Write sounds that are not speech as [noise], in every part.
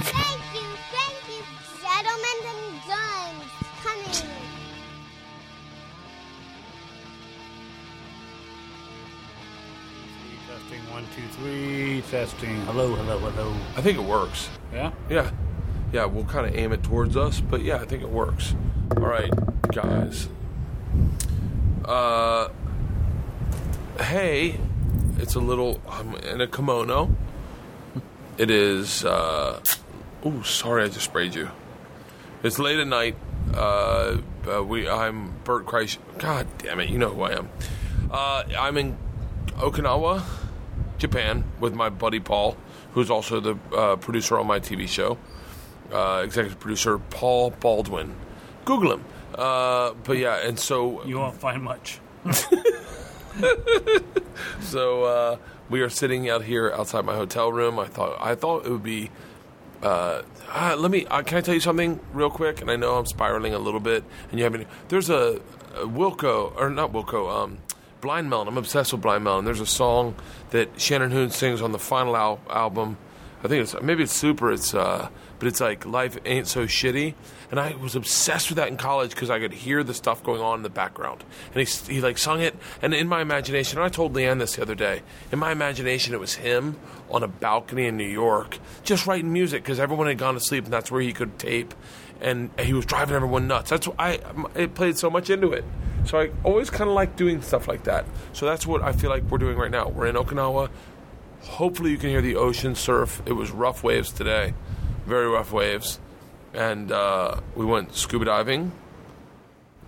Thank you, thank you, gentlemen and guns. Coming. Testing one, two, three. Testing. Hello, hello, hello. I think it works. Yeah. Yeah. Yeah, we'll kind of aim it towards us, but yeah, I think it works. All right, guys. Uh, hey, it's a little. I'm in a kimono. It is. Uh, oh, sorry, I just sprayed you. It's late at night. Uh, uh, we. I'm Bert Kreis. God damn it, you know who I am. Uh, I'm in Okinawa, Japan, with my buddy Paul, who's also the uh, producer on my TV show uh, executive producer Paul Baldwin. Google him. Uh, but yeah, and so You won't find much. [laughs] [laughs] so uh, we are sitting out here outside my hotel room. I thought I thought it would be. Uh, ah, let me. Uh, can I tell you something real quick? And I know I'm spiraling a little bit. And you haven't. There's a, a Wilco or not Wilco. Um, Blind Melon. I'm obsessed with Blind Melon. There's a song that Shannon Hoon sings on the final al- album. I think it's maybe it's super. It's uh, but it's like life ain't so shitty. And I was obsessed with that in college because I could hear the stuff going on in the background. And he he like sung it. And in my imagination, I told Leanne this the other day. In my imagination, it was him on a balcony in New York, just writing music because everyone had gone to sleep, and that's where he could tape. And he was driving everyone nuts. That's why I it played so much into it. So I always kind of like doing stuff like that. So that's what I feel like we're doing right now. We're in Okinawa. Hopefully, you can hear the ocean surf. It was rough waves today, very rough waves, and uh, we went scuba diving.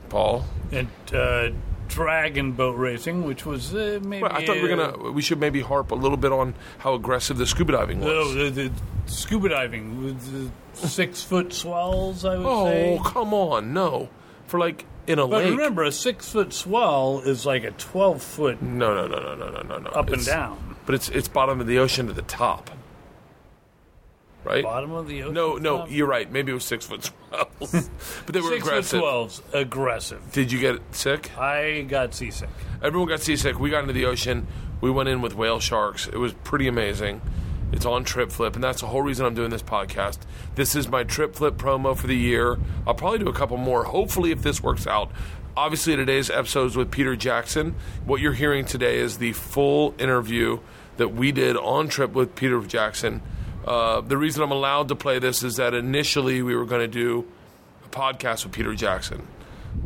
Paul, And uh, dragon boat racing, which was uh, maybe. well, I thought we were gonna. We should maybe harp a little bit on how aggressive the scuba diving was. Oh, the, the scuba diving with the six foot swells, I would Oh, say. Oh come on, no, for like in a But lake. remember, a six foot swell is like a 12 foot no, no, no, no, no, no, no, no. up and down. But it's it's bottom of the ocean to the top, right? Bottom of the ocean. No, no, top? you're right. Maybe it was six foot swells, [laughs] but they were Six foot aggressive. 12's aggressive. Did you get sick? I got seasick. Everyone got seasick. We got into the ocean. We went in with whale sharks. It was pretty amazing. It's on Trip Flip, and that's the whole reason I'm doing this podcast. This is my Trip Flip promo for the year. I'll probably do a couple more, hopefully, if this works out. Obviously, today's episode is with Peter Jackson. What you're hearing today is the full interview that we did on Trip with Peter Jackson. Uh, the reason I'm allowed to play this is that initially we were going to do a podcast with Peter Jackson.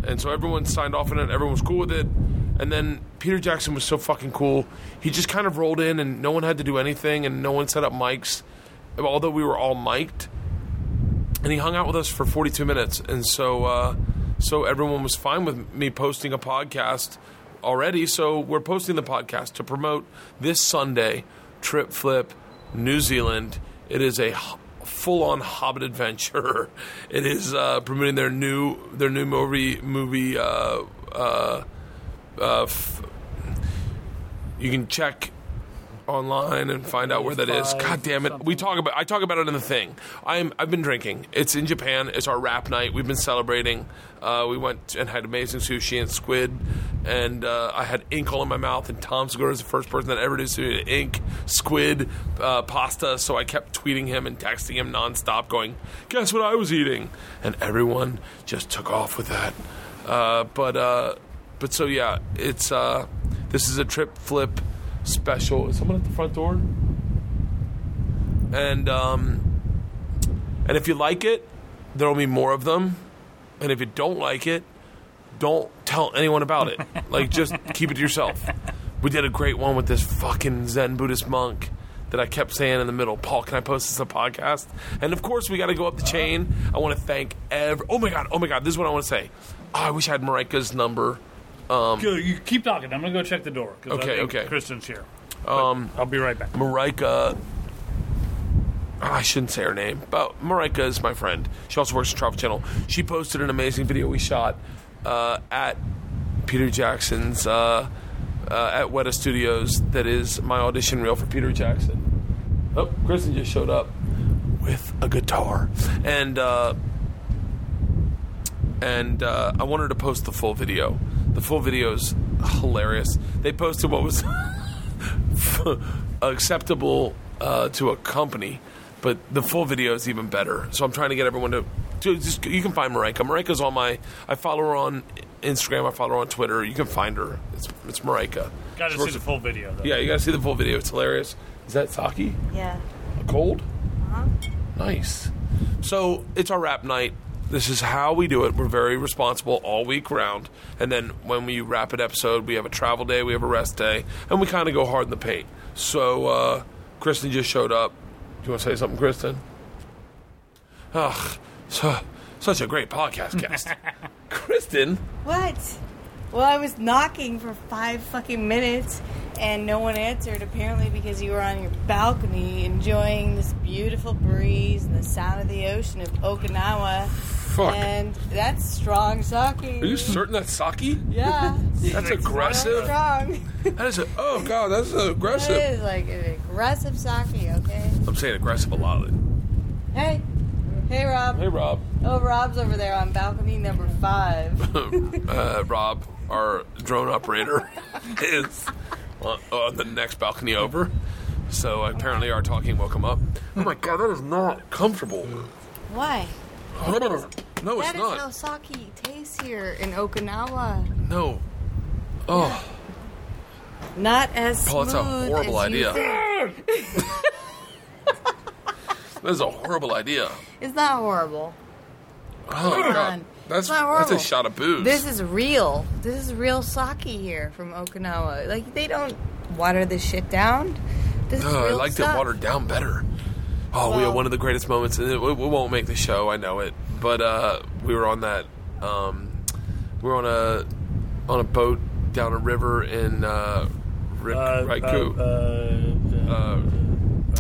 And so everyone signed off on it, everyone was cool with it. And then Peter Jackson was so fucking cool. He just kind of rolled in and no one had to do anything and no one set up mics, although we were all mic'd. And he hung out with us for 42 minutes. And so, uh, so everyone was fine with me posting a podcast already. So we're posting the podcast to promote this Sunday, Trip Flip, New Zealand. It is a full on Hobbit adventure. [laughs] It is uh, promoting their new their new movie movie. Uh, uh, uh, f- you can check online and find out where that is. God damn it! We talk about I talk about it in the thing. I'm I've been drinking. It's in Japan. It's our rap night. We've been celebrating. Uh, we went and had amazing sushi and squid, and uh, I had ink all in my mouth. And Tom Segura is the first person that ever did sushi, ink, squid, uh, pasta. So I kept tweeting him and texting him nonstop, going, "Guess what I was eating?" And everyone just took off with that. Uh, but uh, but so yeah, it's uh, this is a trip flip special. Is someone at the front door? And um, and if you like it, there'll be more of them. And if you don't like it, don't tell anyone about it. [laughs] like just keep it to yourself. We did a great one with this fucking Zen Buddhist monk that I kept saying in the middle. Paul, can I post this on a podcast? And of course, we got to go up the chain. I want to thank every. Oh my god! Oh my god! This is what I want to say. Oh, I wish I had Marika's number. Go, you keep talking. I'm going to go check the door. 'cause I Okay, think okay. Kristen's here. Um, I'll be right back. Marika. I shouldn't say her name, but Marika is my friend. She also works at Travel Channel. She posted an amazing video we shot uh, at Peter Jackson's uh, uh, at Weta Studios. That is my audition reel for Peter Jackson. Oh, Kristen just showed up with a guitar, and uh, and uh, I wanted to post the full video. The full video is hilarious. They posted what was [laughs] acceptable uh, to a company, but the full video is even better. So I'm trying to get everyone to. to just, you can find Marika. Marika's on my. I follow her on Instagram. I follow her on Twitter. You can find her. It's it's Marika. Got to She see the full video though. Yeah, you gotta see the full video. It's hilarious. Is that Sake? Yeah. A cold? Nice. So it's our wrap night. This is how we do it. We're very responsible all week round. And then when we wrap an episode, we have a travel day, we have a rest day, and we kind of go hard in the paint. So uh, Kristen just showed up. Do you want to say something, Kristen? Ugh, so, such a great podcast guest. [laughs] Kristen, What? Well, I was knocking for five fucking minutes and no one answered, apparently because you were on your balcony enjoying this beautiful breeze and the sound of the ocean of Okinawa. Fuck. And that's strong sake. Are you certain that's Sake? Yeah. That's aggressive. Strong. That is a, oh god, that's aggressive. is like an aggressive sake, okay? I'm saying aggressive a lot. Hey. Hey, Rob. Hey Rob. Oh, Rob's over there on balcony number five. [laughs] uh, Rob, our drone operator, [laughs] is on, on the next balcony over. So apparently our talking woke him up. Oh my god, that is not comfortable. Why? No, it's That is not. how sake tastes here in Okinawa. No. Oh, Not as Paul, smooth that's a horrible idea. [laughs] that is a horrible idea. It's not horrible. Oh Come god, on. that's not that's a shot of booze. This is real. This is real sake here from Okinawa. Like they don't water this shit down. This is Oh, I liked stuff. it watered down better. Oh, we had one of the greatest moments, and it, we won't make the show. I know it, but uh, we were on that. Um, we were on a on a boat down a river in uh, Rik- Uh, Raiku. uh, uh, Uh,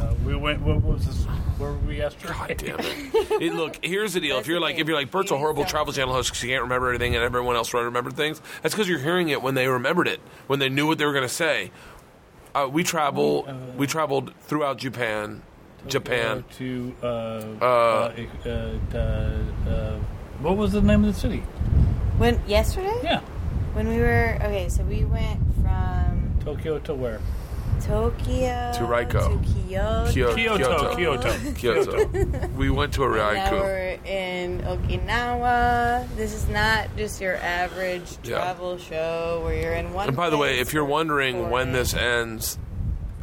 uh, we went. What was this? Where were we yesterday? God damn it! [laughs] It- Look, here's the deal. If you're like, if you're like, Bert's a horrible travel channel host because you can't remember anything, and everyone else remembered things. That's because you're hearing it when they remembered it, when they knew what they were going to say. Uh, we travel. we traveled throughout Japan, Japan. Uh, to uh, uh, uh, uh, uh, what was the name of the city? When yesterday? Yeah, When we were okay, so we went from Tokyo to where? Tokyo To Raiko. to Kyoto. Kyo- Kyoto. Kyoto. Kyoto. [laughs] we went to a And now we're in Okinawa. This is not just your average Yeah. travel show where you're in one. And by the way, if you're wondering when this ends,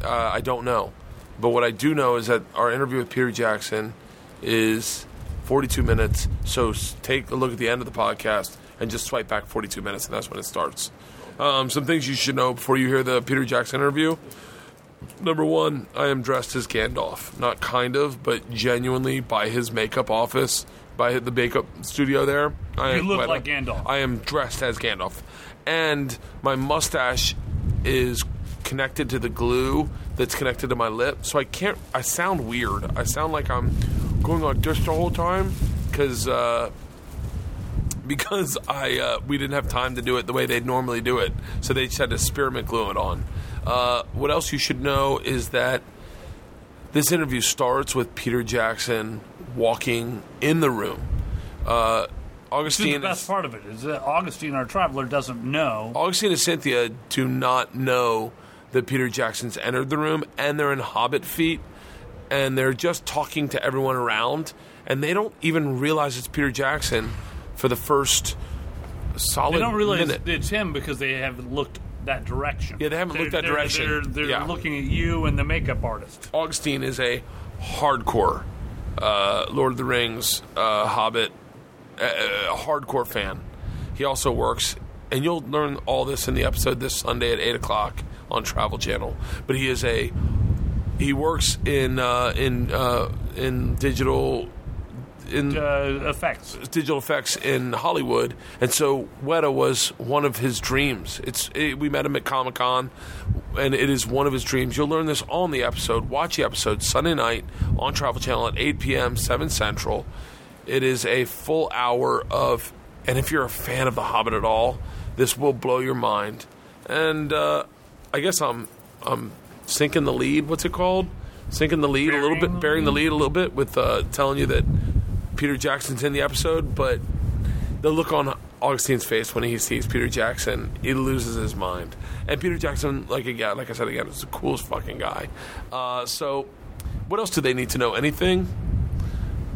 uh, I don't know. But what I do know is that our interview with Peter Jackson is 42 minutes. So take a look at the end of the podcast and just swipe back 42 minutes, and that's when it starts. Um, some things you should know before you hear the Peter Jackson interview. Number one, I am dressed as Gandalf. Not kind of, but genuinely by his makeup office, by the makeup studio there. I You look like Gandalf. I am dressed as Gandalf. And my mustache is connected to the glue that's connected to my lip. So I can't, I sound weird. I sound like I'm going like this the whole time because, uh, [laughs] because I uh, we didn't have time to do it the way they'd normally do it, so they just had to spearmint glue it on. Uh, what else you should know is that this interview starts with Peter Jackson walking in the room. Uh, This is Augustine the best part of it is that Augustine, our traveler, doesn't know. Augustine and Cynthia do not know that Peter Jackson's entered the room, and they're in Hobbit feet, and they're just talking to everyone around, and they don't even realize it's Peter Jackson for the first solid They don't realize minute. it's him because they haven't looked that direction. Yeah, they haven't looked that They're- direction. They're, they're Yeah. looking at you and the makeup artist. Augustine is a hardcore uh, Lord of the Rings, uh, Hobbit, uh, uh, hardcore fan. He also works, and you'll learn all this in the episode this Sunday at eight o'clock on Travel Channel. But he is a he works in uh, in uh, in digital in Uh, effects. digital effects in Hollywood, and so Weta was one of his dreams. It's it, we met him at Comic Con, and it is one of his dreams. You'll learn this all in the episode. Watch the episode Sunday night on Travel Channel at 8 p.m. 7 Central. It is a full hour of, and if you're a fan of The Hobbit at all, this will blow your mind. And uh, I guess I'm I'm sinking the lead. What's it called? Sinking the lead a little bit, bearing the lead a little bit with uh, telling you that Peter Jackson's in the episode, but the look on Augustine's face when he sees Peter Jackson, he loses his mind. And Peter Jackson, like again, like I said again, is the coolest fucking guy. Uh, so, what else do they need to know? Anything?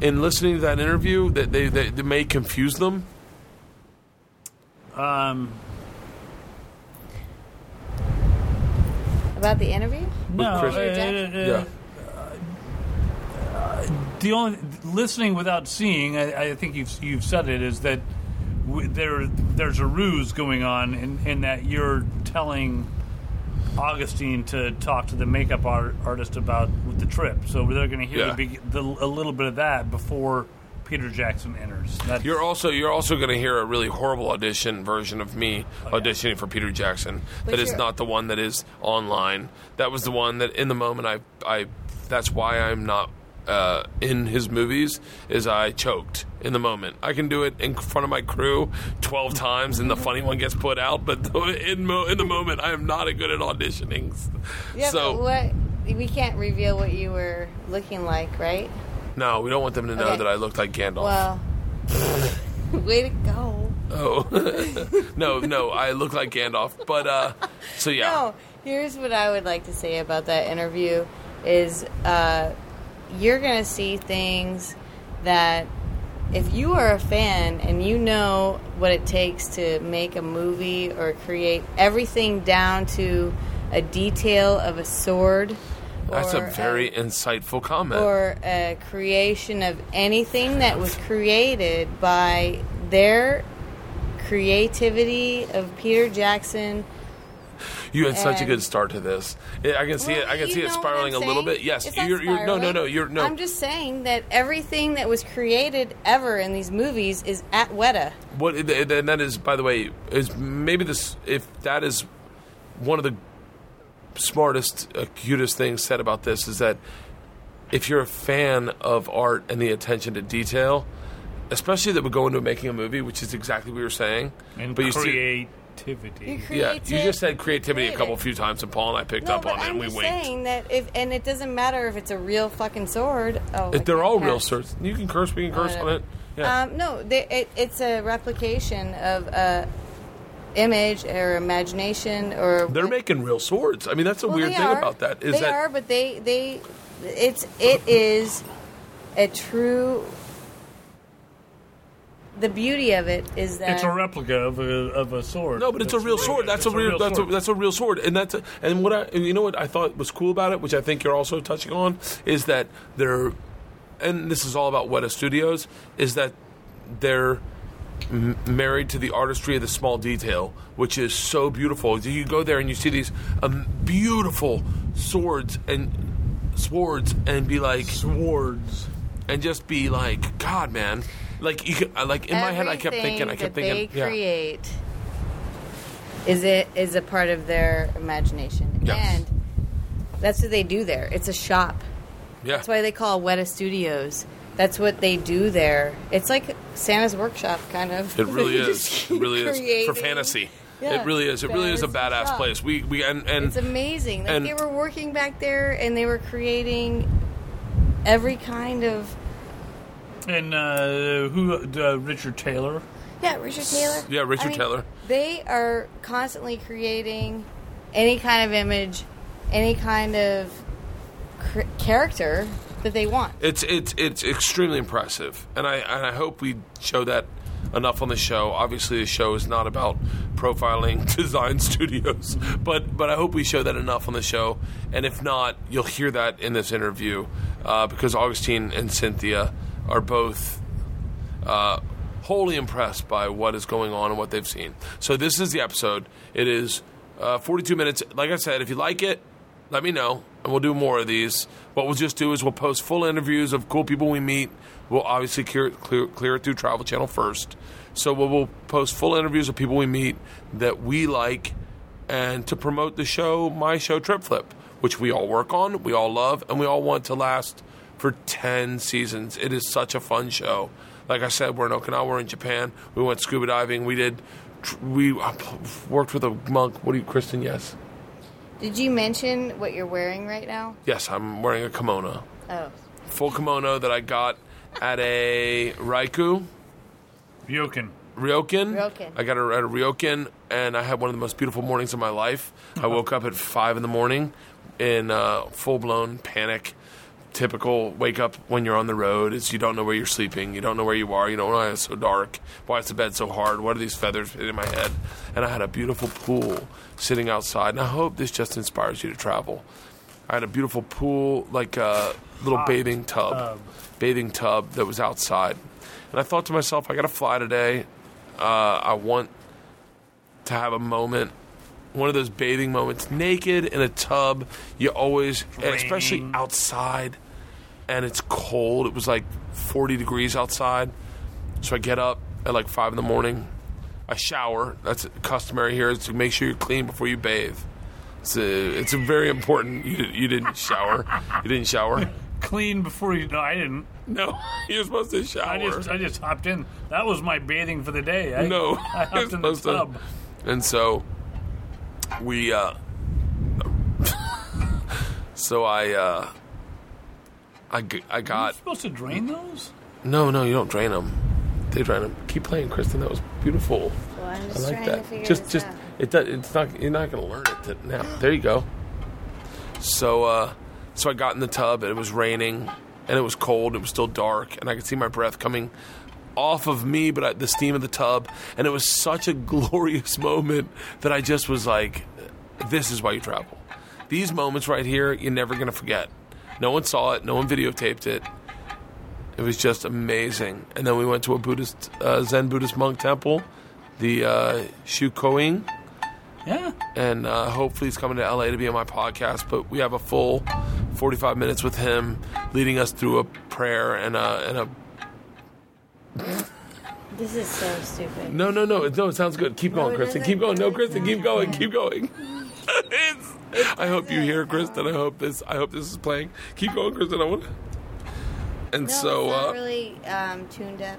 In listening to that interview, that they, that, they may confuse them. Um, About the interview? no, Chris- uh, Yeah. uh, the only listening without seeing, I, I think you've you've said it, is that w- there there's a ruse going on in, in that you're telling Augustine to talk to the makeup art, artist about the trip, so they're going to hear Yeah. the, the, a little bit of that before Peter Jackson enters. That's, You're also you're also going to hear a really horrible audition version of me auditioning for Peter Jackson. But that is you're- not the one that is online. That was the one that in the moment I I that's why I'm not uh, in his movies is I choked in the moment. I can do it in front of my crew 12 times and the funny one gets put out, but [laughs] in mo- in the moment I am not a good at auditioning. Yeah, so but what? We can't reveal what you were looking like, right? No, we don't want them to know Okay. that I looked like Gandalf. Well, [laughs] way to go. oh. [laughs] no, no, I look like Gandalf, but uh so yeah. No, here's what I would like to say about that interview is uh, you're going to see things that if you are a fan and you know what it takes to make a movie or create everything down to a detail of a sword That's a very insightful comment. or a creation of anything that was created by their creativity of Peter Jackson You had such a good start to this. I can see it. I can see it spiraling a little bit. Yes, you're, you're no, no, no. You're no. I'm just saying that everything that was created ever in these movies is at Weta. what and that is, by the way, is maybe this. If that is one of the smartest, uh, cutest things said about this is that if you're a fan of art and the attention to detail, especially that would go into making a movie, which is exactly what you're saying. and but you see, creativity. yeah, you just said creativity a creative. couple few times, and Paul and I picked No, up on it, I'm and we just winked. saying that if and it doesn't matter if it's a real fucking sword. Oh, If they're can't all real swords. You can curse. We can curse on it. Yeah. Um, no, they, it, it's a replication of a image or imagination or They're what- making real swords. I mean, that's a Well, weird thing are. about that. Is that they that are, but they they it's it is a true. The beauty of it is that It's a replica of a, of a sword. no, but it's a real sword. That's a real. That's a, sword. that's a real sword. And that's a, and what I and you know what I thought was cool about it, which I think you're also touching on, is that they're and this is all about Weta Studios, is that they're m- married to the artistry of the small detail, which is so beautiful. You go there and you see these um, beautiful swords and swords, and be like swords. and just be like, God, man. Like you, could, like in my head, I kept thinking, I kept Everything thinking, that they yeah. create is it is a part of their imagination, Yes. and that's what they do there. It's a shop. Yeah. That's why they call Weta Studios. That's what they do there. It's like Santa's workshop, kind of. It really [laughs] is. It really is for fantasy. Yeah, it really is. It really is a badass shop. place. We we and and It's amazing. Like and- they were working back there, and they were creating every kind of And uh, who? Uh, Richard Taylor. yeah, Richard Taylor. Yeah, Richard I mean, Taylor. They are constantly creating any kind of image, any kind of cr- character that they want. it's it's it's extremely impressive, and I and I hope we show that enough on the show. Obviously, the show is not about profiling [laughs] design studios, but but I hope we show that enough on the show. And if not, you'll hear that in this interview uh, because Augustine and Cynthia are both uh, wholly impressed by what is going on and what they've seen. So this is the episode. It is uh, 42 minutes. Like I said, if you like it, let me know, and we'll do more of these. What we'll just do is we'll post full interviews of cool people we meet. We'll obviously clear, clear, clear it through Travel Channel first. So we'll, we'll post full interviews of people we meet that we like, and to promote the show, my show Trip Flip, which we all work on, we all love, and we all want to last for 10 seasons. It is such a fun show. Like I said, we're in Okinawa, we're in Japan. We went scuba diving. We did, we uh, worked with a monk. What do you, Kristen? Yes. Did you mention what you're wearing right now? Yes, I'm wearing a kimono. Oh, Full kimono that I got at a Raiku. Ryokin. Ryokin. Ryokan. I got it at a Ryokan, and I had one of the most beautiful mornings of my life. I woke up at five in the morning in uh, full blown panic. Typical wake up when you're on the road is you don't know where you're sleeping, you don't know where you are, you don't know why it's so dark, why is the bed so hard, what are these feathers in my head? And I had a beautiful pool sitting outside, and I hope this just inspires you to travel. I had a beautiful pool, like a little bathing tub, tub. bathing tub that was outside. And I thought to myself, I got to fly today. Uh, I want to have a moment, one of those bathing moments, naked in a tub. You always, especially outside, and it's cold. It was like 40 degrees outside. So I get up at like 5 in the morning. I shower. That's customary here is to make sure you're clean before you bathe. It's a, it's a very important. You, you didn't shower. You didn't shower. [laughs] Clean before you. No, I didn't. No, [laughs] you're supposed to shower. I just I just hopped in. That was my bathing for the day. Eh? [laughs] I, no, I hopped in the supposed to. tub. And so we, uh, so I, uh, I, g- I Are you got supposed to drain those? no, no. You don't drain them. They drain them. Keep playing, Kristen. That was beautiful. Well, I'm I like trying that. figure Just, this just out. it. does- It's not. You're not going to learn it to, now. There you go. So, uh, so I got in the tub. and It was raining, and it was cold. It was still dark, and I could see my breath coming off of me, but I, the steam of the tub, and it was such a [laughs] glorious moment that I just was like, "This is why you travel." These moments right here, you're never going to forget. No one saw it. No one videotaped it. It was just amazing. And then we went to a Buddhist, uh, Zen Buddhist monk temple, the uh, Shunkoin, Yeah. and uh, hopefully he's coming to LA to be on my podcast. But we have a full 45 minutes with him, leading us through a prayer and a, and a This is so stupid. no, no, no, no. It sounds good. Keep going, Kristen. Keep going. No, Kristen. Keep going. Keep going. [laughs] It's- I hope you hear, Kristen. I hope this. I hope this is playing. Keep going, Kristen. I want. And No, so, it's not uh, really um, tuned up.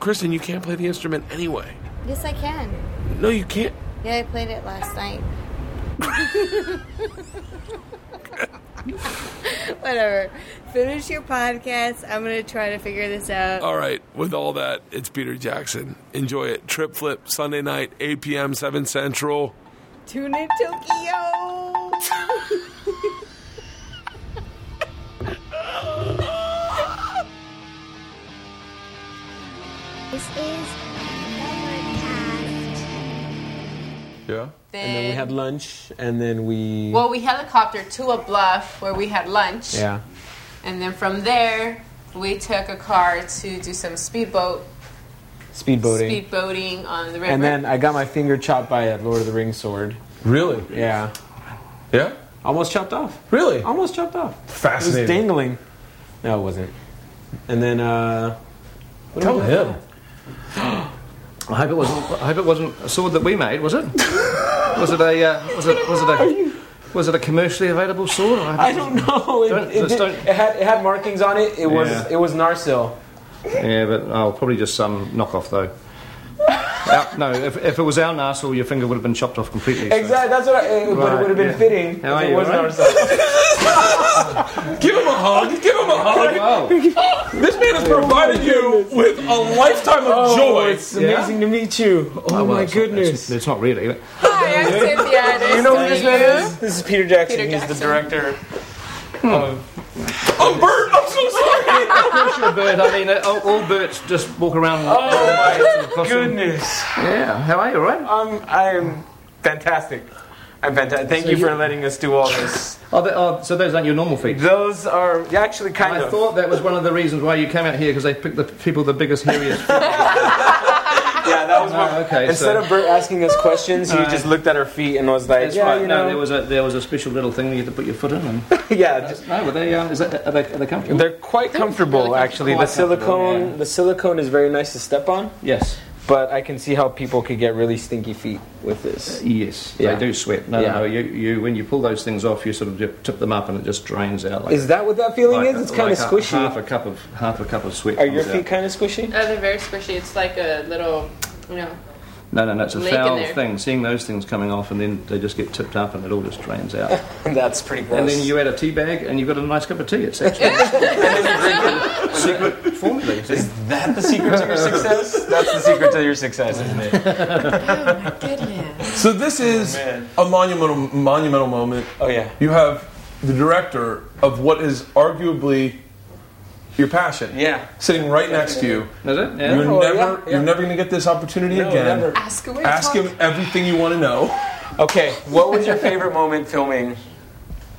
Kristen, you can't play the instrument anyway. Yes, I can. No, you can't. Yeah, I played it last night. [laughs] [laughs] Whatever. Finish your podcast. I'm gonna try to figure this out. All right, with all that, it's Peter Jackson. Enjoy it. Trip Flip, Sunday night, 8 p.m., 7 Central. Tune in Tokyo. This is Overcast. Yeah. And then we had lunch, and then we. Well, we helicoptered to a bluff where we had lunch. yeah. And then from there, we took a car to do some speedboat, Speedboating. speedboating on the river. and then I got my finger chopped by a Lord of the Rings sword. Really? Yeah. Yeah. Almost chopped off. Really? Almost chopped off. It Fascinating. was dangling. No, it wasn't. And then, uh. what Tell did we him. [gasps] [gasps] I hope it wasn't. I hope it wasn't a sword that we made, was it? [laughs] was it a? Uh, was it? Was it a? Was it a commercially available sword? Or I don't know. It, Don't- it, just did- don't- it had it had markings on it. It was Yeah. it was Narsil. Yeah, but oh, probably just some knockoff though. Our- no, if, if it was our Narsil, your finger would have been chopped off completely. so- Exactly. That's what. I, it, but it would have been yeah. fitting. How if are it you, was right? Narsil. [laughs] Give him a hug. Give him a hug. Wow. This man has provided you with a lifetime of Oh, joy. it's amazing to meet you. Oh, oh well, my it's not- goodness. it's, it's not really. Hi, I'm Cynthia. Nice you know who this man is? This is Peter Jackson. Peter He's the Jackson. director. Hmm. Oh, Bert, I'm so sorry. Of a bird. I mean, uh, all, all birds just walk around. Oh my goodness. Yeah. How are you? Right? I'm I'm fantastic. I'm fantastic. Thank So you you- for letting us do all this. Oh, th- oh, so those aren't your normal feet. Those are yeah, actually kind I of. thought that was one of the reasons why you came out here because they picked the people with the biggest, hairiest. [laughs] feet. yeah, that was Oh, one. okay. Instead so, of Bert asking us questions, he Alright. just looked at our feet and was like, that's "Yeah, right. you no, know, there was a there was a special little thing you had to put your foot in. And [laughs] yeah." Just, no, were they? Um, is that are they, are they comfortable? they're quite comfortable, really actually. The Quite comfortable, silicone, yeah. the silicone is very nice to step on, yes. but I can see how people could get really stinky feet with this. Yes, Yeah. they do sweat. No, Yeah. no, you, you when you pull those things off, you sort of tip them up and it just drains out. Like, Is that what that feeling like- is? It's kind of like a- squishy. Half a cup of half a cup of sweat. Are your feet kind of squishy? Oh, they're very squishy. It's like a little, you know, No, no, no. It's a Lake foul thing. Seeing those things coming off, and then they just get tipped up, and it all just drains out. [laughs] That's pretty gross. and then you add a tea bag, and you've got a nice cup of tea. It's actually [laughs] secret formula. Is that the secret to your success? That's the secret to your success, isn't it? Oh my goodness. So this is oh, man. a monumental monumental moment. Oh yeah. You have the director of what is arguably your passion. Yeah. Sitting right next to you. Is it? Yeah. You're Oh, never yeah, yeah. you're never going to get this opportunity No, again. never. Ask away. Ask him everything you want to know. Okay, what was your favorite moment filming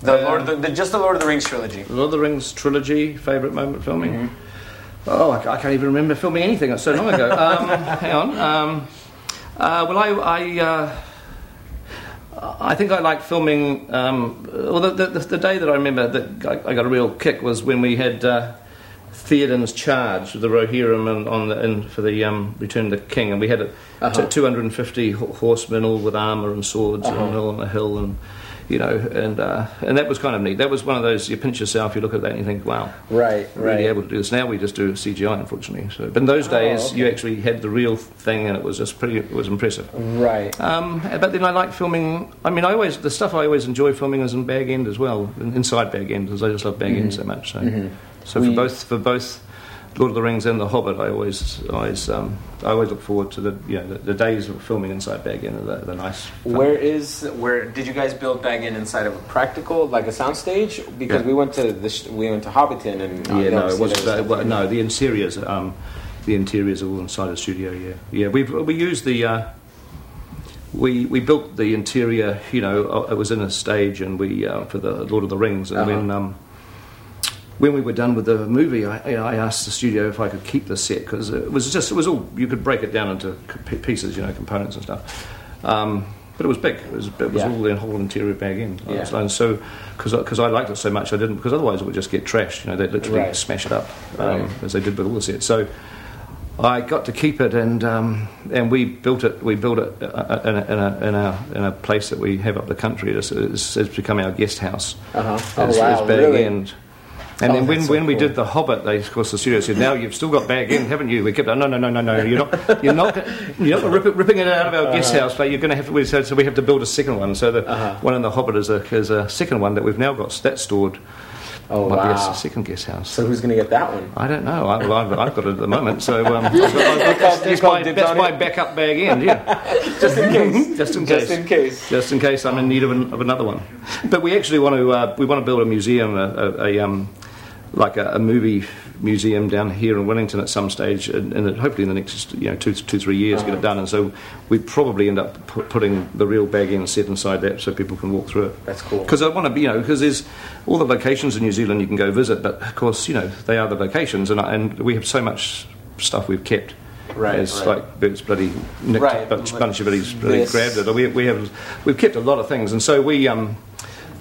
the Um, Lord of the, the just the Lord of the Rings trilogy? Lord of the Rings trilogy, favourite moment filming? Mm-hmm. Oh, I, I can't even remember filming anything. That's so long ago. [laughs] Um, hang on. Um, uh, well, I, I, uh, I think I like filming. Um, well, the, the, the day that I remember that I, I got a real kick was when we had uh, Theoden's charge with the Rohirrim and, on the, in, for the um, Return of the King, and we had Uh-huh. t- 250 horsemen all with armour and swords Uh-huh. and all on a hill and. You know, and uh, and that was kind of neat. That was one of those you pinch yourself, you look at that, and you think, "Wow, Right, really able to do this. Now we just do CGI, unfortunately. So, but in those days, you actually had the real thing, and it was just pretty. It was impressive. Right. Um, but then I like filming. I mean, I always the stuff I always enjoy filming is in Bag End as well, inside Bag End, because I just love Bag End so much. So, so We- for both for both Lord of the Rings and The Hobbit, I always always um, I always look forward to the you know the, the days of filming inside Bag End. The, the nice. fun. Where is where did you guys build Bag End inside of a practical like a soundstage? Because Yeah. we went to the sh- we went to Hobbiton and uh, Yeah, no, it wasn't. there Uh, well, no, the interiors. Um, the interiors are all inside the studio. Yeah, yeah. We we used the. Uh, we we built the interior. You know, uh, it was in a stage, and we uh, for the Lord of the Rings, and Uh-huh. when. Um, when we were done with the movie, I, you know, I asked the studio if I could keep the set because it was just it was all you could break it down into pieces, you know, components and stuff. Um, but it was big. It was, it was Yeah. all the whole interior Bag End. Yeah. And so, because I liked it so much, I didn't because otherwise it would just get trashed. You know, they'd literally Right. smash it up um, Right. as they did with all the sets. So. I got to keep it, and um, and we built it. We built it uh, in a, in, a, in, a, in a place that we have up the country. It's, it's, it's become our guest house. Uh-huh. As- Oh wow, really? And Oh, then when, so when we did the Hobbit, they of course the studio said, "Now you've still got Bag End, haven't you?" We kept, "No, no, no, no, no. You're not. You're not. You're not rip ripping it out of our guest house, but you're going to have to." We said, so we have to build a second one. So the Uh-huh. one in the Hobbit is a is a second one that we've now got that stored. Oh Might be a wow. s- second guest house. So who's gonna get that one? I don't know. I, well, I've, I've got it at the moment, so um, [laughs] I've got, I've got, that's, that's, my, that's my backup bag end. Yeah, [laughs] Just in case. [laughs] just in case. Just in case. just in case I'm in need of, an, of another one. But we actually want to uh, we want to build a museum, a, a, a um, like a, a movie museum down here in Wellington at some stage, and, and hopefully in the next you know two two three years get it done. And so we probably end up pu- putting the real Bag End set inside that so people can walk through it. That's cool. Because I want to be, you know, because there's all the locations in New Zealand you can go visit, but of course, you know, they are the locations, and, and we have so much stuff we've kept. Right, It's right. like it's bloody nicked, Right, bunch, bunch of bloody, bloody this. grabbed it. We, we have we've kept a lot of things, and so we, um,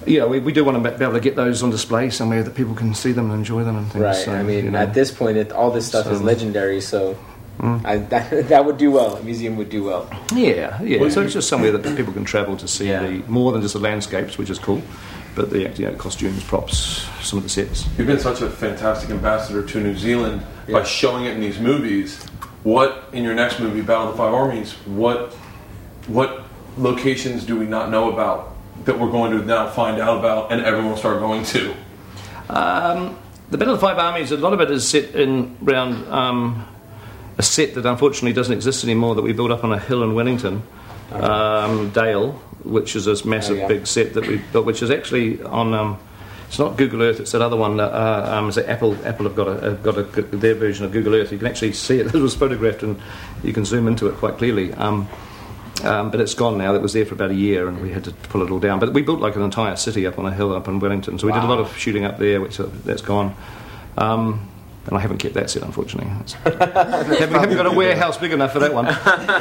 you know, we, we do want to be able to get those on display somewhere that people can see them and enjoy them and things. Right. So, I mean, you know. at this point, it, all this stuff is legendary. So mm. I, [laughs] that, that would do well. A museum would do well. yeah, yeah. So it's just somewhere that people can travel to see Yeah. the more than just the landscapes, which is cool, but the you know, costumes, props, some of the sets. You've been such a fantastic ambassador to New Zealand Yeah. by showing it in these movies. What in your next movie, Battle of the Five Armies? What what locations do we not know about that we're going to now find out about, and everyone will start going to? Um, the Battle of the Five Armies, a lot of it is set in around um, a set that unfortunately doesn't exist anymore that we built up on a hill in Wellington, um, Dale, which is this massive Oh, yeah. big set that we built, which is actually on. Um, it's not Google Earth. It's that other one. That, uh, um, is it Apple? Apple have got a have got a, their version of Google Earth. You can actually see it. [laughs] It was photographed, and you can zoom into it quite clearly. Um, but it's gone now. It was there for about a year, and we had to pull it all down. But we built like an entire city up on a hill up in Wellington, so we did a lot of shooting up there, which uh, that's gone. Um, and I haven't kept that set, unfortunately. [laughs] [laughs] Haven't, haven't got a warehouse big enough for that one. [laughs]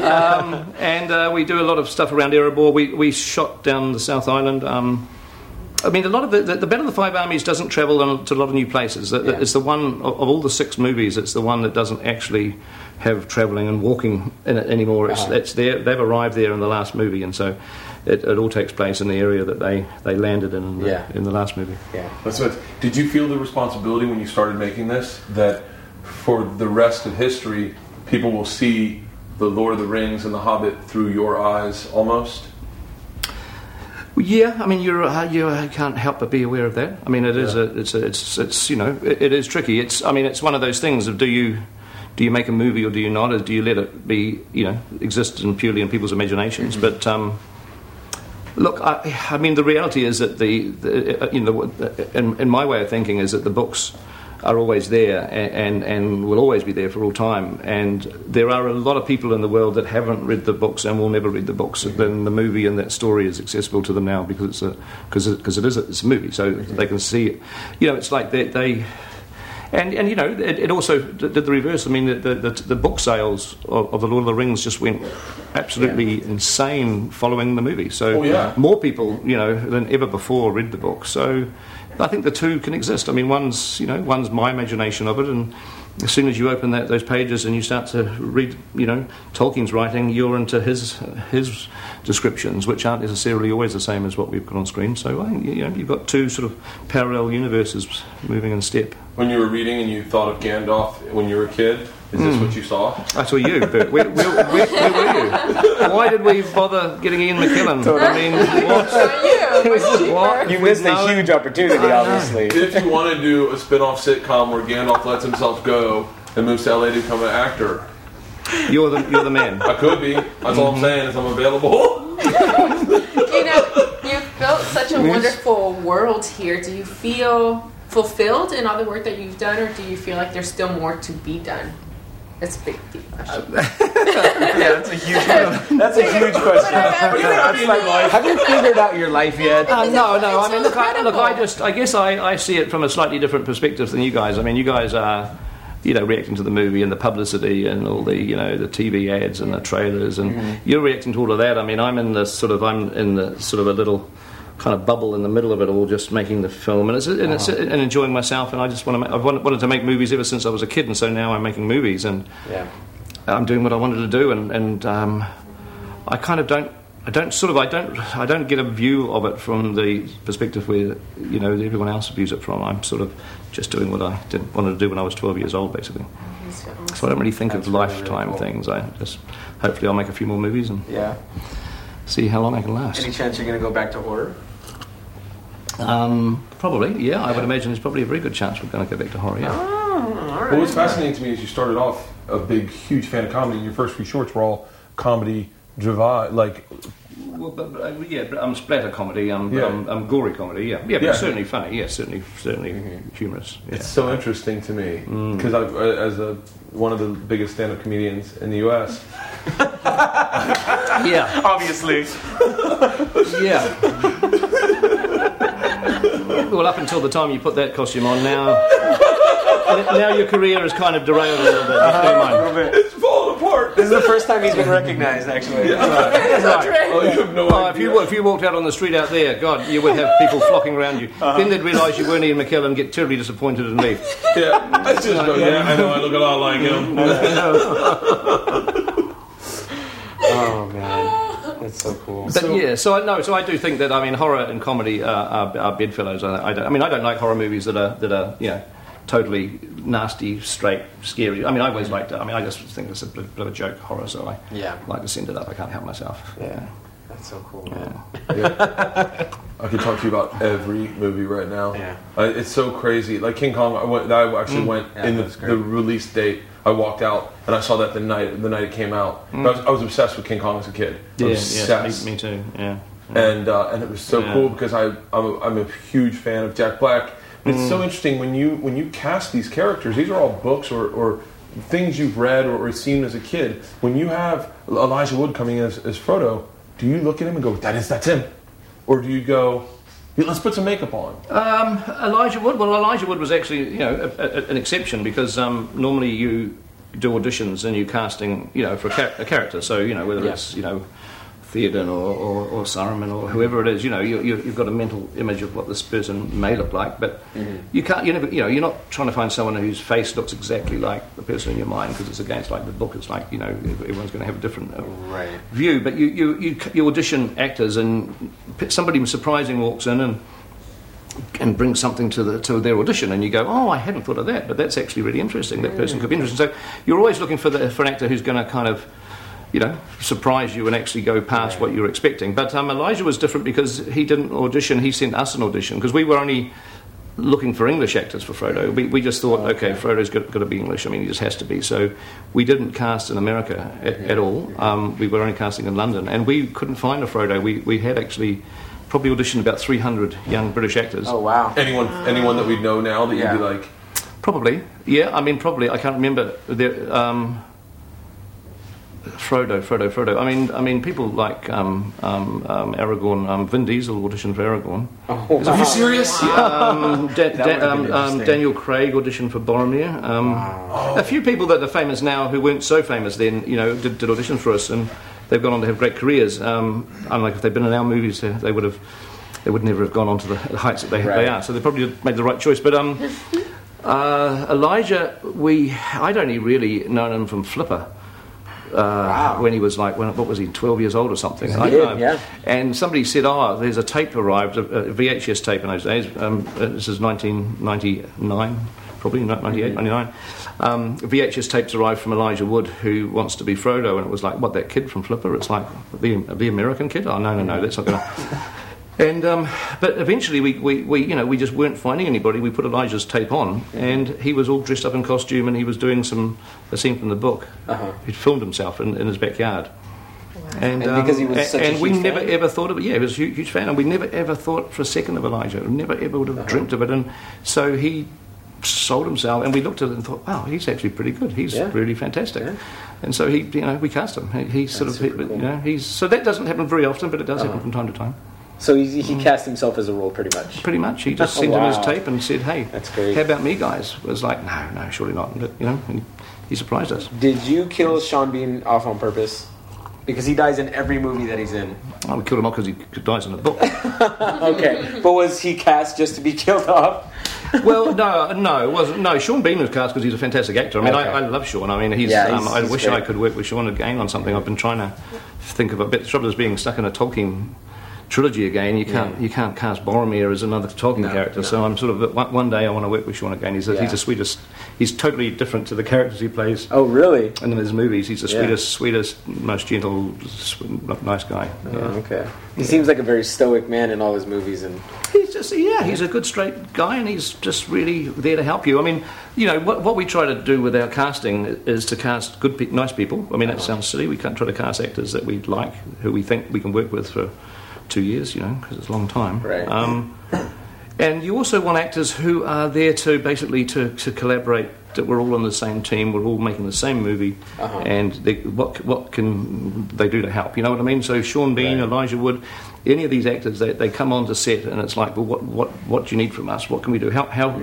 Um, and uh, we do a lot of stuff around Erebor. We, we shot down the South Island. Um, I mean, a lot of the, the, the Battle of the Five Armies doesn't travel on, to a lot of new places. It- Yeah. It's the one of, of all the six movies. It's the one that doesn't actually have travelling and walking in it anymore. It's, Uh-huh. it's there. They've arrived there in the last movie, and so it, it all takes place in the area that they, they landed in in the, Yeah. in the last movie. Yeah. That's what. Did you feel the responsibility when you started making this that for the rest of history, people will see the Lord of the Rings and the Hobbit through your eyes, almost. Yeah, I mean, you're, uh, you uh, can't help but be aware of that. I mean, it is a, it's, a, it's, it's, you know, it, it is tricky. It's, I mean, it's one of those things of do you, do you make a movie or do you not? Or do you let it be, you know, exist in purely in people's imaginations? But um, look, I, I mean, the reality is that the, the uh, you know, in, in my way of thinking is that the books are always there and, and, and will always be there for all time. And there are a lot of people in the world that haven't read the books and will never read the books. Then the movie and that story is accessible to them now because it's a because it, because it is a, it's a movie, so they can see it. You know, it's like they. they and, and you know, it, it also did the reverse. I mean, the, the, the, the book sales of, of The Lord of the Rings just went absolutely insane following the movie. So Oh, yeah. more people, you know, than ever before read the book. So I think the two can exist. I mean, one's, you know, one's my imagination of it, and as soon as you open that, those pages and you start to read, you know, Tolkien's writing, you're into his his descriptions, which aren't necessarily always the same as what we've got on screen. So I think, you know, you've got two sort of parallel universes moving in step. When you were reading and you thought of Gandalf when you were a kid, is this hmm. what you saw? I saw you, but where, where, where, where were you? Why did we bother getting Ian McKellen? I mean, what? [laughs] what? You missed No, a huge opportunity, obviously. if you want to do a spin-off sitcom where Gandalf lets himself go and moves to LA to become an actor, You're the you're the man. I could be. That's all I'm mm-hmm. saying is I'm available. [laughs] You know, you've built such a wonderful world here. Do you feel fulfilled in all the work that you've done, or do you feel like there's still more to be done? That's a big deep question. [laughs] Yeah, that's a huge. [laughs] That's a huge question. That's like, have you figured out your life yet? Uh, no, no. I mean, look, I, look. I just, I guess, I, I see it from a slightly different perspective than you guys. I mean, you guys are, you know, reacting to the movie and the publicity and all the, you know, the TV ads and the trailers, and you're reacting to all of that. I mean, I'm in the sort of, I'm in the sort of a little kind of bubble in the middle of it all, just making the film and it's, and, it's, and enjoying myself. And I just want to, make, I've wanted, wanted to make movies ever since I was a kid, and so now I'm making movies and. Yeah. I'm doing what I wanted to do, and, and um, I kind of don't. I don't sort of. I don't. I don't get a view of it from the perspective where you know everyone else views it from. I'm sort of just doing what I did, wanted to do when I was 12 years old, basically. So I don't really think That's of really, really lifetime cool. things. I just hopefully I'll make a few more movies and Yeah. see how long I can last. Any chance you're going to go back to horror? Um, probably, yeah. I would imagine there's probably a very good chance we're going to go back to horror. Yeah. What was fascinating to me is you started off a big, huge fan of comedy. Your first few shorts were all comedy, drama, like Well, but, but, uh, yeah, but, um, splatter comedy, um, Yeah. um, um, gory comedy, yeah, yeah, but Yeah. certainly funny, yeah, certainly, certainly humorous. Yeah. It's so interesting to me because uh, as a one of the biggest stand-up comedians in the U.S. [laughs] yeah, [laughs] Obviously. yeah. [laughs] well, up until the time you put that costume on, now, now your career is kind of derailed a little bit. Uh-huh. Never mind. It's falling apart. This is the first time he's been recognized, actually. Oh, you have no Oh, if idea. you if you walked out on the street out there, God, you would have people flocking around you. Uh-huh. Then they'd realise you weren't Ian McKellen, and get terribly disappointed and leave. yeah, I just go. Yeah, I know. I look a lot like him. [laughs] [laughs] Oh, man. That's so cool. But yeah, so I no, so I do think that I mean horror and comedy are, are, are bedfellows. I, I, don't, I mean I don't like horror movies that are that are you know totally nasty, straight, scary. I mean I always liked it. I mean I just think it's a bit, bit of a joke horror, so I Yeah. like to send it up. I can't help myself. Yeah. That's so cool, man. [laughs] I could talk to you about every movie right now. Yeah. Uh, it's so crazy. Like King Kong, I, went, I actually went Yeah, in the, the release date. I walked out and I saw that the night the night it came out. I, was, I was obsessed with King Kong as a kid. Yeah, yeah, me, me too. Yeah. and uh, and it was so Yeah. cool because I I'm a, I'm a huge fan of Jack Black. But It's so Mm. interesting when you when you cast these characters. These are all books or, or things you've read or, or seen as a kid. When you have Elijah Wood coming in as, as Frodo, do you look at him and go, "That is that's him," or do you go, "Yeah, "Let's put some makeup on"? Um, Elijah Wood. Well, Elijah Wood was actually, you know, a, a, an exception because um, normally you do auditions and you're casting, you know, for a, char- a character. So you know whether Yeah. it's you know Theoden or, or, or Saruman or whoever it is, you know, you, you, you've got a mental image of what this person may look like, but you can't, you never, you know, you're not trying to find someone whose face looks exactly like the person in your mind because it's against like the book. It's like you know everyone's going to have a different uh, Right. view, but you, you, you, you audition actors and somebody surprising walks in and and brings something to the to their audition, and you go, "Oh, I hadn't thought of that, but that's actually really interesting. That person could be interesting." So you're always looking for the, for an actor who's going to kind of you know, surprise you and actually go past what you were expecting. But um, Elijah was different because he didn't audition; he sent us an audition because we were only looking for English actors for Frodo. We, we just thought, okay, Frodo's got, got to be English. I mean, he just has to be. So we didn't cast in America at, at all. Um, we were only casting in London, and we couldn't find a Frodo. We we had actually probably auditioned about 300 young British actors. Oh wow. Anyone, anyone that we know now that Yeah. you'd be like, Probably, yeah. I mean, probably. I can't remember. There, um, Frodo, Frodo, Frodo. I mean, I mean, people like um, um, um, Aragorn. Um, Vin Diesel auditioned for Aragorn. Oh, are you serious? [laughs] Um, Da- Da- um, um. Daniel Craig auditioned for Boromir. Um, A few people that are famous now who weren't so famous then, you know, did, did auditions for us, and they've gone on to have great careers. Um, unlike if they'd been in our movies, they, they would have. They would never have gone on to the, the heights that they, Right. they are. So they probably made the right choice. But um, [laughs] uh, Elijah, we I'd only really known him from Flipper. Uh, When he was like, when, what was he, 12 years old or something? I kid, don't know. yeah. And somebody said, oh, there's a tape arrived, a, VHS tape in those days. Um, uh, this is 1999, probably, not 98, 99. Um, VHS tapes arrived from Elijah Wood, who wants to be Frodo. And it was like, what, that kid from Flipper? It's like, the, the American kid? Oh, no, no, no, that's not going to... And um, but eventually we, we, we you know we just weren't finding anybody. We put Elijah's tape on, and he was all dressed up in costume, and he was doing some a scene from the book. Uh-huh. He'd filmed himself in, in his backyard. And, And because he was a- such a and we huge never fan? ever thought of it. Yeah, he was a huge, huge fan, and we never ever thought for a second of Elijah. We never ever would have Uh-huh. dreamt of it. And so he sold himself, and we looked at it and thought, wow, he's actually pretty good. He's Yeah. really fantastic. Yeah. And so he, you know, we cast him. He, he's sort That's of, super you know, he's so that doesn't happen very often, but it does happen Uh-huh. from time to time. So he, he cast himself as a role pretty much. Pretty much, he just sent him his tape and said, "Hey, That's great. how about me, guys?" It was like, "No, no, surely not." But, you know, and he surprised us. Did you kill Sean Bean off on purpose? Because he dies in every movie that he's in. I would kill him off because he dies in the book. [laughs] Okay, but was he cast just to be [laughs] killed off? well, no, no, it wasn't. No, Sean Bean was cast because he's a fantastic actor. I mean, Okay. I, I love Sean. I mean, he's. Yeah, um, I he's wish great. I could work with Sean again on something. I've been trying to think of a bit. The trouble is being stuck in a Tolkien trilogy again. You can't. Yeah. You can't cast Boromir as another Tolkien No, character. no. So I'm sort of one, day I want to work with Sean again. He's a, Yeah. he's the sweetest. He's totally different to the characters he plays. Oh, really? And in his movies, he's the Yeah. sweetest, sweetest, most gentle, sw- nice guy. Oh, Yeah. okay. He seems like a very stoic man in all his movies, and He's just, yeah, he's a good straight guy, and he's just really there to help you. I mean, you know, what, what we try to do with our casting is to cast good, pe- nice people. I mean, that uh-huh. sounds silly. We can't try to cast actors that we like, who we think we can work with for two years, you know, because it's a long time. Right. Um, and you also want actors who are there to basically to, to collaborate. That we're all on the same team, we're all making the same movie, Uh-huh. and they, what what can they do to help? You know what I mean? So Sean Bean, Right. Elijah Wood, any of these actors, they, they come onto set, and it's like, well, what what what do you need from us? What can we do? How how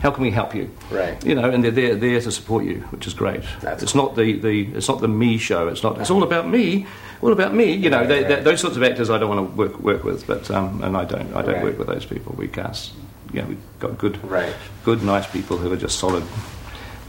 how can we help you? Right. You know, and they're there there to support you, which is great. That's it's not the, the it's not the me show. It's not. It's all about me. All about me. You know, Right, they, right. they- those sorts of actors I don't want to work work with, but um, and I don't I don't Right. work with those people. We cast. You know, we've got good Right. good, nice people who are just solid,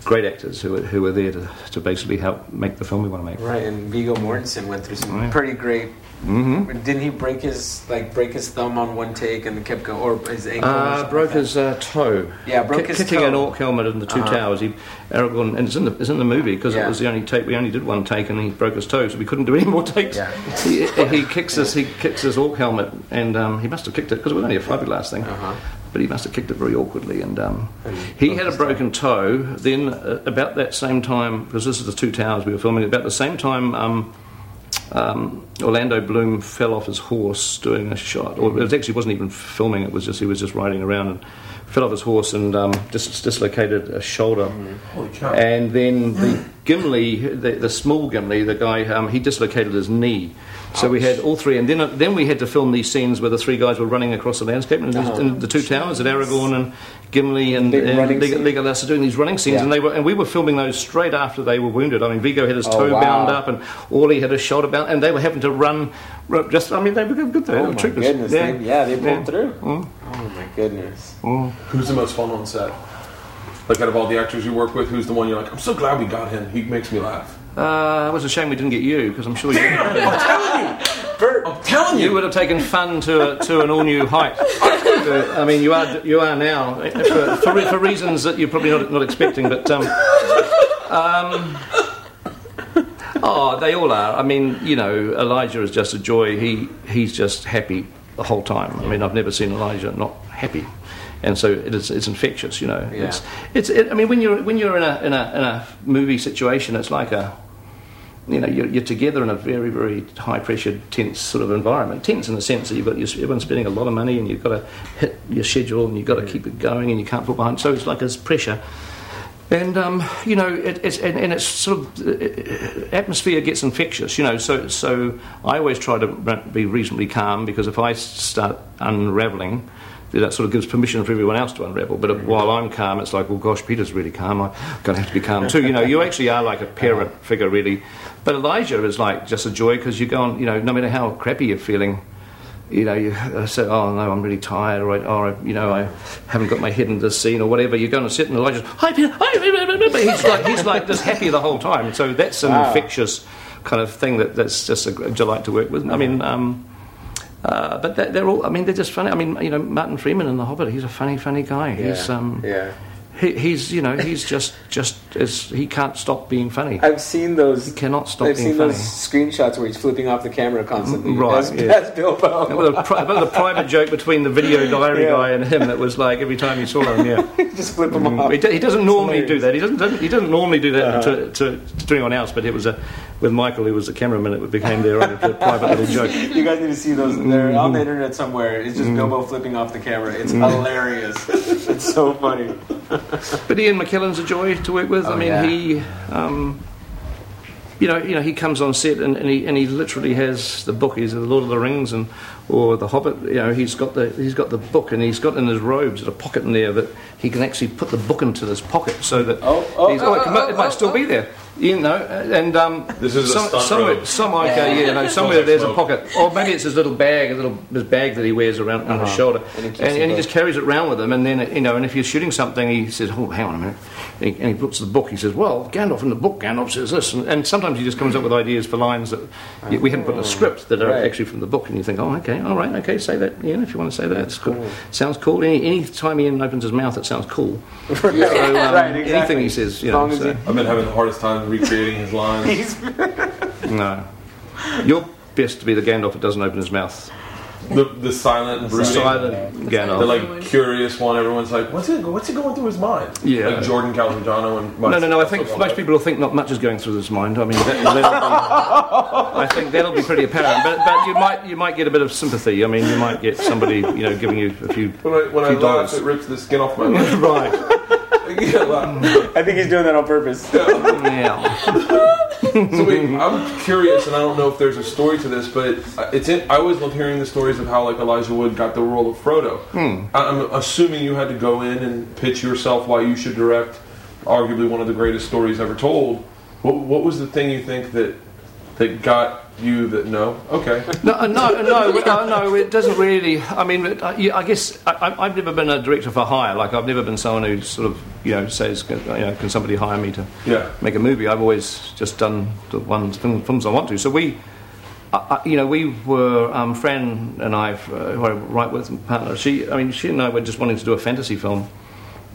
great actors who are, who are there to, to basically help make the film we want to make. right. And Viggo Mortensen went through some Right. pretty great. Hmm Didn't he break his like break his thumb on one take and kept going, or his ankle? or Uh, something broke like his uh, toe. Yeah, broke Ki- his kicking toe. an orc helmet in the 2 Uh-huh. towers. He, Aragorn, and it's in the it's in the movie because Yeah. it was the only take. We only did one take, and he broke his toe, so we couldn't do any more [laughs] takes. Yeah. He, he kicks his he kicks his orc helmet, and um, he must have kicked it because it was only a fiberglass thing. Uh-huh. But he must have kicked it very awkwardly, and um, he had a his toe. broken toe. Then uh, about that same time, because this is the two towers we were filming. About the same time. Um, um, Orlando Bloom fell off his horse doing a shot, or it actually wasn't even filming. It was just he was just riding around and fell off his horse and um, dis- dislocated a shoulder. Cow. And then the [gasps] Gimli, the, the small Gimli, the guy, um, he dislocated his knee. So we had all three, and then uh, then we had to film these scenes where the three guys were running across the landscape, and, these- Uh-huh. and the two towers at Aragorn and Gimli and, Big and running Leg- scene. Legolas are doing these running scenes, Yeah. and they were, and we were filming those straight after they were wounded. I mean, Viggo had his Oh, toe wow. bound up, and Orly had his shoulder bound, and they were having to run. Just, I mean, they were good there. Oh were my troopers. goodness! Yeah. They, yeah, they pulled Yeah. through. Mm. Oh my goodness! Who's the most fun on set? Like out of all the actors you work with, who's the one you're like, I'm so glad we got him. He makes me laugh. Uh, it was a shame we didn't get you because I'm sure you, [laughs] I'm telling you, Bert, I'm telling you you. would have taken fun to a, to an all new height. [laughs] Uh, I mean, you are you are now uh, for, for, for reasons that you're probably not, not expecting. But um, um, Oh, they all are. I mean, you know, Elijah is just a joy. He he's just happy the whole time. I mean, I've never seen Elijah not happy, and so it is, it's infectious. You know, Yeah. it's it's. It, I mean, when you're when you're in a in a in a movie situation, it's like a you know, you're, you're together in a very, very high pressure, tense sort of environment. Tense in the sense that you've got everyone's spending a lot of money and you've got to hit your schedule and you've got to keep it going and you can't put behind. So it's like there's pressure. And um, you know, it, it's and, and it's sort of uh, atmosphere gets infectious. You know, so so I always try to be reasonably calm because if I start unraveling, that sort of gives permission for everyone else to unravel. But if, while I'm calm, it's like, well, gosh, Peter's really calm. I'm going to have to be calm too. You know, you actually are like a parent figure, really. But Elijah is like just a joy because you go on. You know, no matter how crappy you're feeling, you know, you uh, say, oh no, I'm really tired, or, I, or you know, I haven't got my head in the scene, or whatever. You're going to sit and Elijah's, hi Peter, hi but he's like, he's like just happy the whole time. So that's an infectious kind of thing that, that's just a delight to work with. I mean, um, uh, but they're, they're all, I mean, they're just funny. I mean, you know, Martin Freeman in The Hobbit, he's a funny, funny guy. He's, um, yeah. he, he's, you know, he's just, just, as, he can't stop being funny. I've seen those. He cannot stop I've being seen funny. those screenshots where he's flipping off the camera constantly. Right, As, yeah. as Bilbo. There was a, pri- there was a private joke between the video [laughs] diary Yeah. guy and him that was like every time you saw him, yeah. [laughs] Just flip him off. He, he doesn't normally do that. He doesn't, doesn't. He doesn't normally do that to, to, to anyone else. But it was a with Michael, who was the cameraman. It became their own [laughs] private little joke. You guys need to see those. They're mm-hmm. on the internet somewhere. It's just mm-hmm. Bilbo flipping off the camera. It's mm-hmm. hilarious. it's so funny. [laughs] But Ian McKellen's a joy to work with. I Oh, mean, yeah. he, um, you know, you know, he comes on set and, and he and he literally has the book. He's the Lord of the Rings and or the Hobbit. You know, he's got the he's got the book and he's got in his robes a pocket in there that he can actually put the book into this pocket so that Oh, oh, he's, oh, it, oh, might, it oh, might oh, still oh. be there. You know, and um, This is a some, stunt somewhere, robe. some like uh, yeah, no, somewhere like there's a pocket, or maybe it's his little bag, a little his bag that he wears around on his shoulder, Uh-huh. And he and, and, he just carries it around with him. And then you know, and if you're shooting something, he says, "Oh, hang on a minute," and he, and he looks at the book. He says, "Well, Gandalf in the book, Gandalf says this," and, and sometimes he just comes up with ideas for lines that we hadn't put in a script that are Right. actually from the book, and you think, "Oh, okay, all right, okay, say that, yeah, if you want to say that, it's cool. Sounds cool." Any any time Ian opens his mouth, it sounds cool. [laughs] So, um, Right, exactly. Anything he says, you know. so- he- I've been having the hardest time recreating his lines. He's No. You're best to be the Gandalf that doesn't open his mouth. The, the silent, brooding, Silent the like curious one. Everyone's like, "What's it? What's it going through his mind?" Yeah. like Jordan Calzagano and No, no, no. I think most people will think not much is going through his mind. I mean, that, be, I think that'll be pretty apparent. But, but you might you might get a bit of sympathy. I mean, you might get somebody you know giving you a few. When I, when I few laugh, dollars. it rips the skin off my [laughs] lip. right. Yeah, laugh. I think he's doing that on purpose. Yeah. [laughs] So wait, I'm curious, and I don't know if there's a story to this, but it's in, I always love hearing the stories of how like Elijah Wood got the role of Frodo. Hmm. I- I'm assuming you had to go in and pitch yourself why you should direct arguably one of the greatest stories ever told. What, what was the thing you think that that got you that know. Okay, No, uh, no, no, no, no. It doesn't really. I mean, uh, I guess I, I've never been a director for hire. Like I've never been someone who sort of you know says, you know, can somebody hire me to yeah. make a movie. I've always just done the ones film, films I want to. So we, I, you know, we were um, Fran and I, uh, who I write with, and partner. She, I mean, she and I were just wanting to do a fantasy film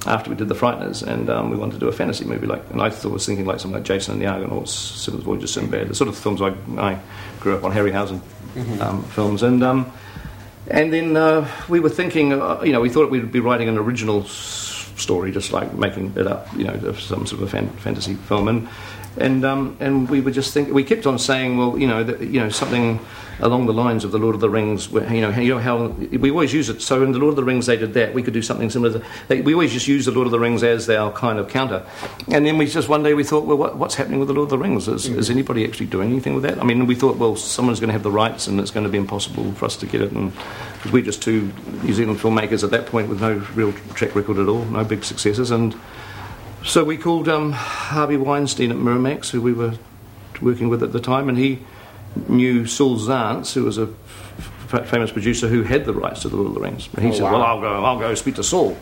after we did The Frighteners, and um, we wanted to do a fantasy movie. Like, and I thought was thinking like something like Jason and the Argonauts, Simmons Voyage of Sinbad, the sort of films I, I grew up on, Harryhausen um, films, and. Um, and then uh, we were thinking, uh, you know, we thought we'd be writing an original s- story, just like making it up, you know, some sort of a fan- fantasy film. And and um, and we were just thinking, we kept on saying, well, you know, that, you know, something along the lines of the Lord of the Rings, where, you know, you know how we always use it. So in the Lord of the Rings, they did that. We could do something similar. They, we always just use the Lord of the Rings as our kind of counter. And then we just one day we thought, well, what, what's happening with the Lord of the Rings? Is, is anybody actually doing anything with that? I mean, we thought, well, someone's going to have the rights, and it's going to be impossible for us to get it. And because we're just two New Zealand filmmakers at that point with no real track record at all, no big successes, and so we called um, Harvey Weinstein at Miramax, who we were working with at the time, and he knew Saul Zaentz, who was a f- famous producer who had the rights to the Lord of the Rings. And he said, "Well, I'll go, I'll go speak to Saul."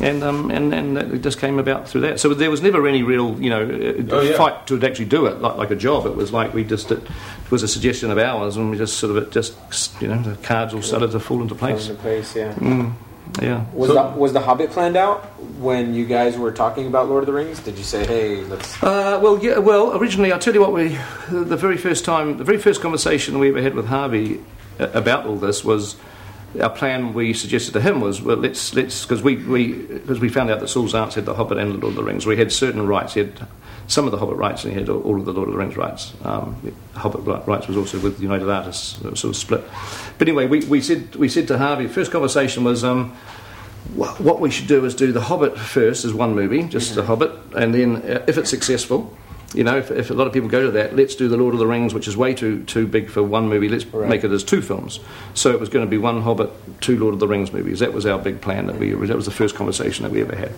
And, um, and and it just came about through that. So there was never any real, you know, uh, Oh, yeah. fight to actually do it like, like a job. It was like we just it was a suggestion of ours, and we just sort of it just you know the cards all started to fall into place. Into place, yeah. Yeah. Was So- the was the Hobbit planned out when you guys were talking about Lord of the Rings? Did you say, "Hey, let's"? Uh, well, yeah. Well, originally, I'll tell you what we. The very first time, the very first conversation we ever had with Harvey uh, about all this was our plan. We suggested to him was well, let's let's because we we because we found out that Saul Zaentz had the Hobbit and the Lord of the Rings. We had certain rights. He had some of the Hobbit rights, and he had all of the Lord of the Rings rights. Um, Hobbit rights was also with United Artists, it was sort of split. But anyway, we, we said we said to Harvey. First conversation was. Um, wha- what we should do is do The Hobbit first as one movie, just The Hobbit, and then uh, if it's successful, you know, if, if a lot of people go to that, let's do The Lord of the Rings, which is way too too big for one movie. Let's Right. make it as two films. So it was going to be one Hobbit, two Lord of the Rings movies. That was our big plan. That we that was the first conversation that we ever had.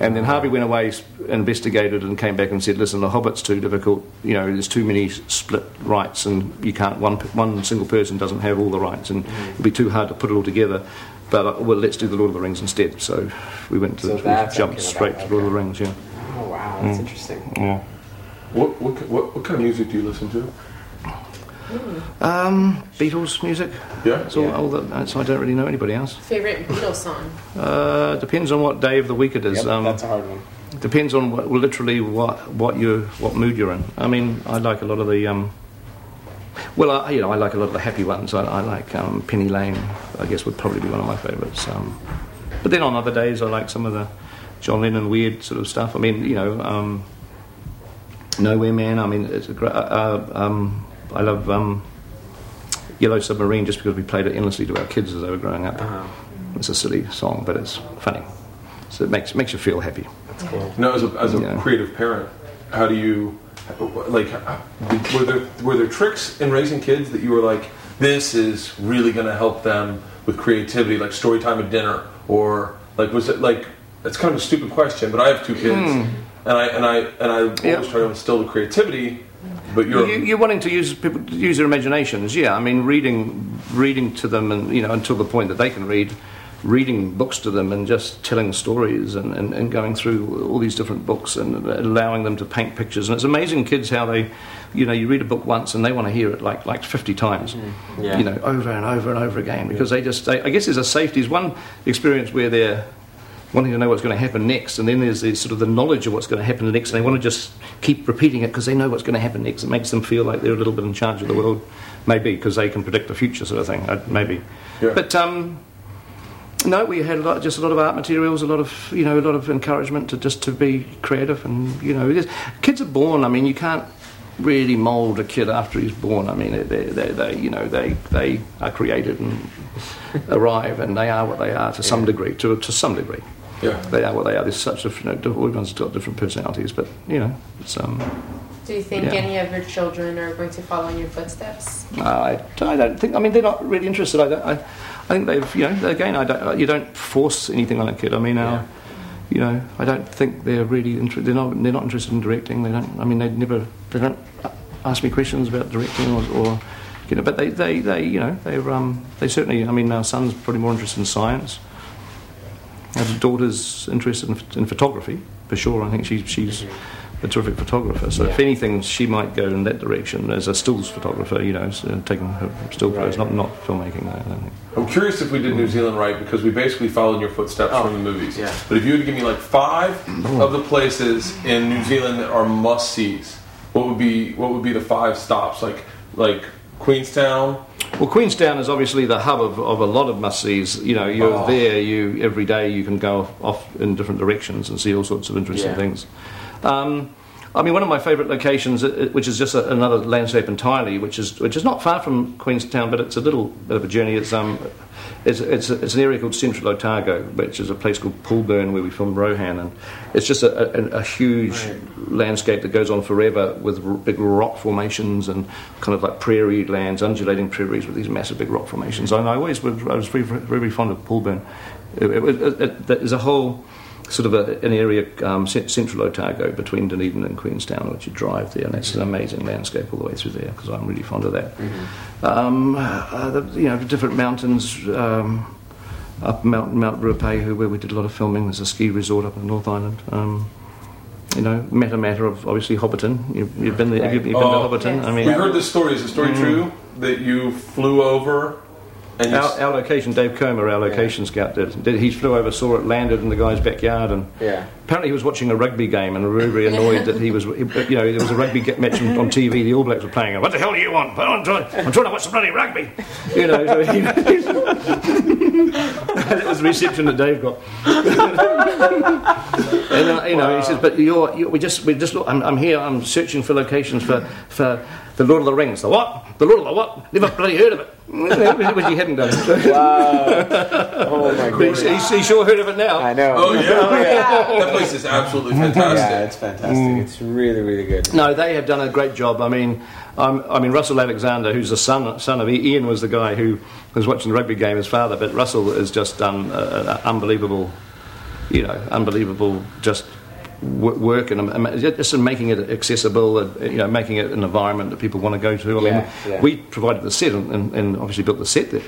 And then Harvey went away, investigated, and came back and said, "Listen, The Hobbit's too difficult. You know, there's too many split rights, and you can't one one single person doesn't have all the rights, and it'd be too hard to put it all together." But uh, well, let's do the Lord of the Rings instead. So we went to So we how it jumped straight to Lord of the. Rings. Yeah, Oh wow, that's interesting. yeah. What, what what what kind of music do you listen to? Um, Beatles music. Yeah. That's all, Yeah. all that, that's, I don't really know anybody else. Favorite Beatles song? Uh, depends on what day of the week it is. Yep, um, that's a hard one. depends on what, literally what what you what mood you're in. I mean, I like a lot of the. Um, well, I, you know, I like a lot of the happy ones. I, I like um, Penny Lane. I guess would probably be one of my favourites. Um, but then on other days, I like some of the John Lennon weird sort of stuff. I mean, you know, um, Nowhere Man. I mean, it's a great. Uh, uh, um, I love um, Yellow Submarine just because we played it endlessly to our kids as they were growing up. Uh-huh. It's a silly song, but it's funny. So it makes makes you feel happy. That's cool. No, as a, as a Yeah. creative parent, how do you like? Were there were there tricks in raising kids that you were like, this is really going to help them with creativity, like story time at dinner, or like was it like? It's kind of a stupid question, but I have two kids, and I and I and I always. Yeah. try to instill the creativity. But you're You, you're wanting to use people use their imaginations. Yeah, I mean, reading, reading to them, and you know, until the point that they can read, reading books to them, and just telling stories, and, and, and going through all these different books, and allowing them to paint pictures. And it's amazing, kids, how they, you know, you read a book once, and they want to hear it like like 50 times, mm. Yeah. you know, over and over and over again, because they just, they, I guess, there's a safety. There's one experience where they're wanting to know what's going to happen next, and then there's the sort of the knowledge of what's going to happen next, and they want to just keep repeating it because they know what's going to happen next. It makes them feel like they're a little bit in charge of the world, maybe because they can predict the future, sort of thing. Uh, maybe, Yeah. but um, no, we had a lot, just a lot of art materials, a lot of you know, a lot of encouragement to just to be creative, and you know, kids are born. I mean, you can't really mould a kid after he's born. I mean, they, they, they you know, they they are created and [laughs] arrive, and they are what they are to some degree, to to some degree yeah. they are what they are. There's such different. You know, everyone's got different personalities, but you know, it's um. Do you think Yeah. any of your children are going to follow in your footsteps? I, I don't think. I mean, they're not really interested. I don't. I, I think they've. You know, again, I don't. You don't force anything on a kid. I mean, our, you know, I don't think they're really. Inter- they're not. They're not interested in directing. They don't. I mean, they never. They don't ask me questions about directing or. or you know, but they, they, they, you know, they're, um, they certainly. I mean, our son's probably more interested in science. Our daughter's interested in, in photography for sure. I think she, she's a terrific photographer. So if anything, she might go in that direction as a stills photographer. You know, so uh, taking her still photos, not not filmmaking. I don't think. I'm curious if we did New Zealand right because we basically followed in your footsteps Oh, from the movies. yeah. But if you were to give me like five of the places in New Zealand that are must sees, what would be what would be the five stops? Like like Queenstown. Well, Queenstown is obviously the hub of, of a lot of must-sees. You know, you're Oh. there. You every day you can go off, in different directions and see all sorts of interesting Yeah. things. Um, I mean, one of my favourite locations, uh, uh, which is just a, another landscape entirely, which is which is not far from Queenstown, but it's a little bit of a journey. It's um, it's it's, it's an area called Central Otago, which is a place called Poolburn where we filmed Rohan, and it's just a, a, a huge landscape that goes on forever with r- big rock formations and kind of like prairie lands, undulating prairies with these massive big rock formations. And I always was, I was very, very, very fond of Poolburn. It, it, it, it, there's a whole sort of a, an area, um, cent- central Otago between Dunedin and Queenstown, which you drive there, and it's an amazing landscape all the way through there because I'm really fond of that. Um, uh, the, you know, different mountains. Um, up Mount Mount Ruapehu, where we did a lot of filming. There's a ski resort up in the North Island. Um, you know, Matamata of obviously Hobbiton. You've, you've been there. You've, you've been Oh. to Hobbiton. Yes. I mean, We heard this story. Is the story true that you flew over And you, Our, our location, Dave Comer, our location scout, did, did. He flew over, saw it, landed in the guy's backyard, and Yeah. apparently he was watching a rugby game and very, very annoyed that he was, you know, there was a rugby match on, TV. The All Blacks were playing. What the hell do you want? "Well, I'm trying, I'm trying to watch the bloody rugby. You know, so he, that was the reception that Dave got. and [laughs] uh, you know, he says, "But you're, you we just, we just, look, I'm, I'm here. I'm searching for locations for, for the Lord of the Rings. The what? The Lord of the what? Never bloody heard of it. Which he hadn't done. Wow. Oh my But he's, goodness. he's, he's sure heard of it now. I know. oh [laughs] yeah, that place is absolutely fantastic. Yeah, it's fantastic. It's really, really good. No, they have done a great job. I mean, um, I mean Russell Alexander, who's the son son of Ian, was the guy who was watching the rugby game. His father, but Russell has just done uh, uh, unbelievable, you know, unbelievable just w- work and um, just in making it accessible, uh, you know, making it an environment that people want to go to. I mean, Yeah, yeah. we provided the set and, and, and obviously built the set there.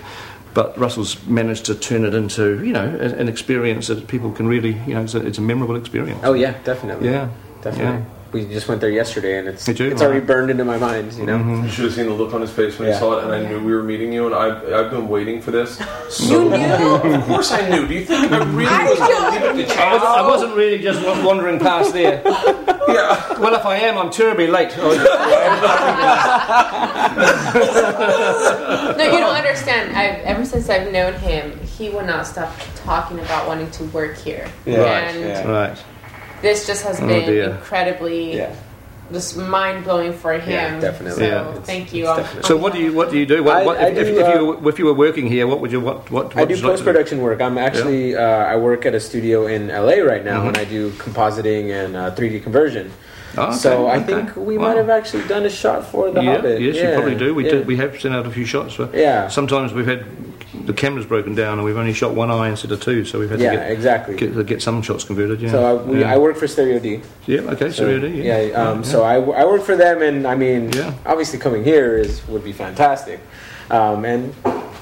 But Russell's managed to turn it into, you know, an an experience that people can really, you know, it's a, it's a memorable experience. Oh yeah, definitely. Yeah, definitely. yeah. We just went there yesterday, and it's it's already burned into my mind. You know. Mm-hmm. You should have seen the look on his face when he saw it, and I knew we were meeting you. And I've, I've been waiting for this. [laughs] So you knew? Of course I knew. Do you think I really was going to leave it to I, was, I chance? wasn't really just wandering past there. [laughs] Yeah. Well, if I am, I'm terribly late. Oh, [laughs] No, you don't understand. I've ever since I've known him, he will not stop talking about wanting to work here. Yeah. Right, yeah. right. This just has Oh, been dear. incredibly Yeah. just mind blowing for him. Yeah, definitely. So Yeah. thank you. It's on- definitely- So, what do you what do you do? What, I- what, I if, if, do, if uh, you if you were working here, what would you what what? what I do would you like post production work. I'm actually uh, I work at a studio in LA right now, Mm-hmm. and I do compositing and uh, 3D conversion. Oh, okay, so I okay. think we Wow. might have actually done a shot for the yeah, Hobbit. yes, yeah, you probably do. We yeah. did, we have sent out a few shots. For, Yeah. Sometimes we've had the cameras broken down and we've only shot one eye instead of two, so we've had yeah, to get, exactly. get get some shots converted. Yeah. so I, we, yeah. I work for Stereo D. yeah. Okay. So, So, really, yeah, yeah. um, so I, I work for them, and I mean, Yeah. obviously coming here is would be fantastic, um, and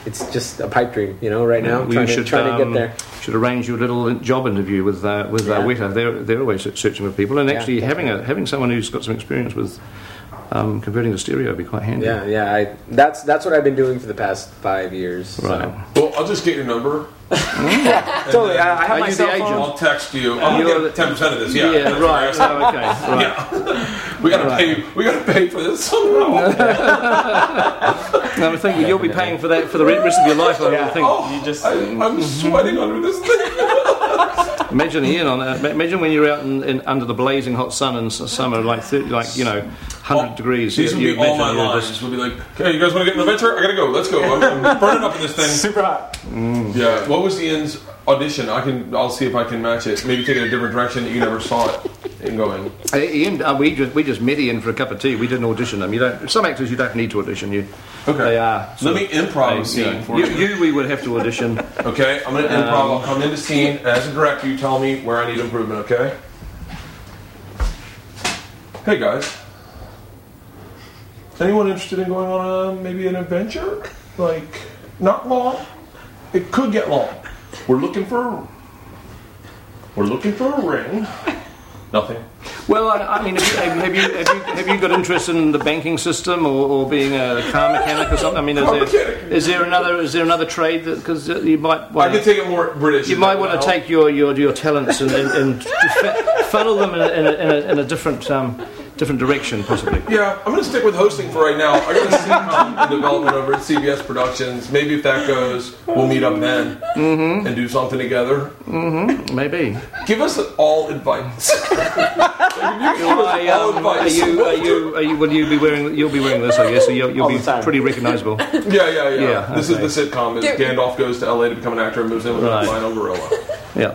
it's just a pipe dream, you know, right now, we trying, should to, trying to um, get there. should arrange you a little job interview with uh, with uh, Yeah. Weta. They're they're always searching for people, and Yeah, actually having a having someone who's got some experience with um, converting to stereo would be quite handy. Yeah, yeah, I, that's that's what I've been doing for the past five years. so. Right. Well, I'll just get your number. [laughs] Totally, I, I have my you cell phone. agent? I'll text you. I'm You're gonna get ten percent of this. Yeah. Yeah, That's right. Oh, okay. [laughs] Right. We gotta pay. We gotta pay for this somehow. [laughs] No, I think you'll be paying for that for the rest of your life. I Yeah. would think. Oh, You just- I, I'm sweating under this thing. Imagine Ian on that. Imagine when you're out in, in, under the blazing hot sun in summer, like 30, like you know, hundred degrees. These You- will you be all imagine my you're lines. just- Will be like, okay, you guys want to get an adventure? I gotta go. Let's go. I'm, I'm [laughs] burning up in this thing. Super hot. Yeah. What was Ian's audition? I can. I'll see if I can match it. Maybe take it a different direction that you never saw it in going. Hey, Ian, uh, we just we just met Ian for a cup of tea. We didn't audition them. You don't. Some actors you don't need to audition. You. Okay. They are. Let me improv a scene you, for you, you. you. We would have to audition. [laughs] Okay. I'm gonna improv. Um, I'll come into scene as a director. You tell me where I need improvement. Okay. Hey guys. Anyone interested in going on a, maybe an adventure? Like not long. It could get long. We're looking for. We're looking for a ring. Nothing. Well, I, I mean, have you, have, you, have, you, have you got interest in the banking system or, or being a car mechanic or something? I mean, is Car there, mechanic. is there another is there another trade that because you might I want could take it more British. you might want to take your, your, your talents and, and, and [laughs] funnel them in a, in a, in a, in a different um, different direction, possibly. [laughs] Yeah, I'm going to stick with hosting for right now. I got a sitcom in development over at CBS Productions. Maybe if that goes, we'll meet up then Mm-hmm. and do something together. Maybe. Give us all advice. [laughs] Give us I, all um, are advice. you? Are you? Are you? Will you be wearing? You'll be wearing this, I guess. So you'll, you'll be pretty recognisable. [laughs] Yeah, yeah, yeah. Yeah, this okay. is the sitcom. Is Gandalf goes to LA to become an actor and moves in with Right. an albino gorilla, Yeah.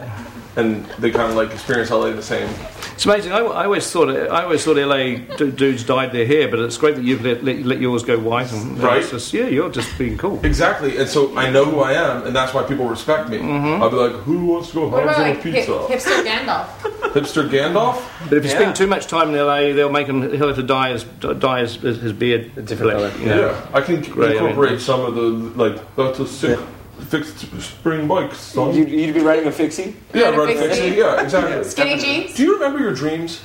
and they kind of like experience LA the same. It's amazing. I, I always thought I always thought LA d- dudes dyed their hair, but it's great that you've let, let, let yours go white. And, Right. It's just, yeah, you're just being cool. Exactly, and so I know who I am, and that's why people respect me. Mm-hmm. I'll be like, "Who wants to go home have about some like hip, pizza?" hipster Gandalf? [laughs] Hipster Gandalf. But if you Yeah. spend too much time in LA, they'll make him. He'll have to dye his dye his, his, his beard A different colour. you know. Yeah, I can Great, I mean, incorporate some of the like that's a sick fixed spring bike. Son. You'd, you'd be riding a fixie? yeah, Yeah, right. fixie. fixie, Yeah, exactly. Skinny jeans? Do you remember your dreams?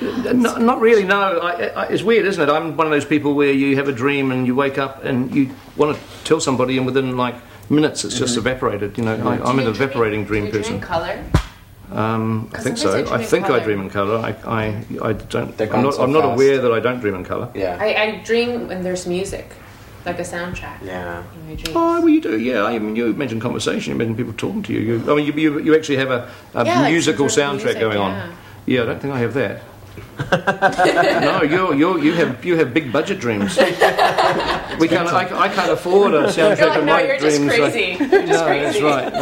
No, not really. No, I, I, it's weird, isn't it? I'm one of those people where you have a dream and you wake up and you want to tell somebody, and within like minutes, it's just evaporated. You know, I, I'm an evaporating Do you dream dream person. in color? Um, I think so. I in think I dream in color. I, I, I don't. They're I'm not. so I'm not aware that I don't dream in color. Yeah. I, I dream when there's music, like a soundtrack. Yeah. In my dreams. Oh, well, you do, yeah. I mean, you mentioned conversation. You mentioned people talking to you. you I mean, you, you, you actually have a, a Yeah, like musical some sort soundtrack of music, going yeah. on. Yeah, yeah, I don't think I have that. [laughs] no, you you you have you have big budget dreams. [laughs] we can't. I, I can't afford a soundtrack You're like, of no, my you're just dreams. like- crazy. You're just no, crazy. that's right.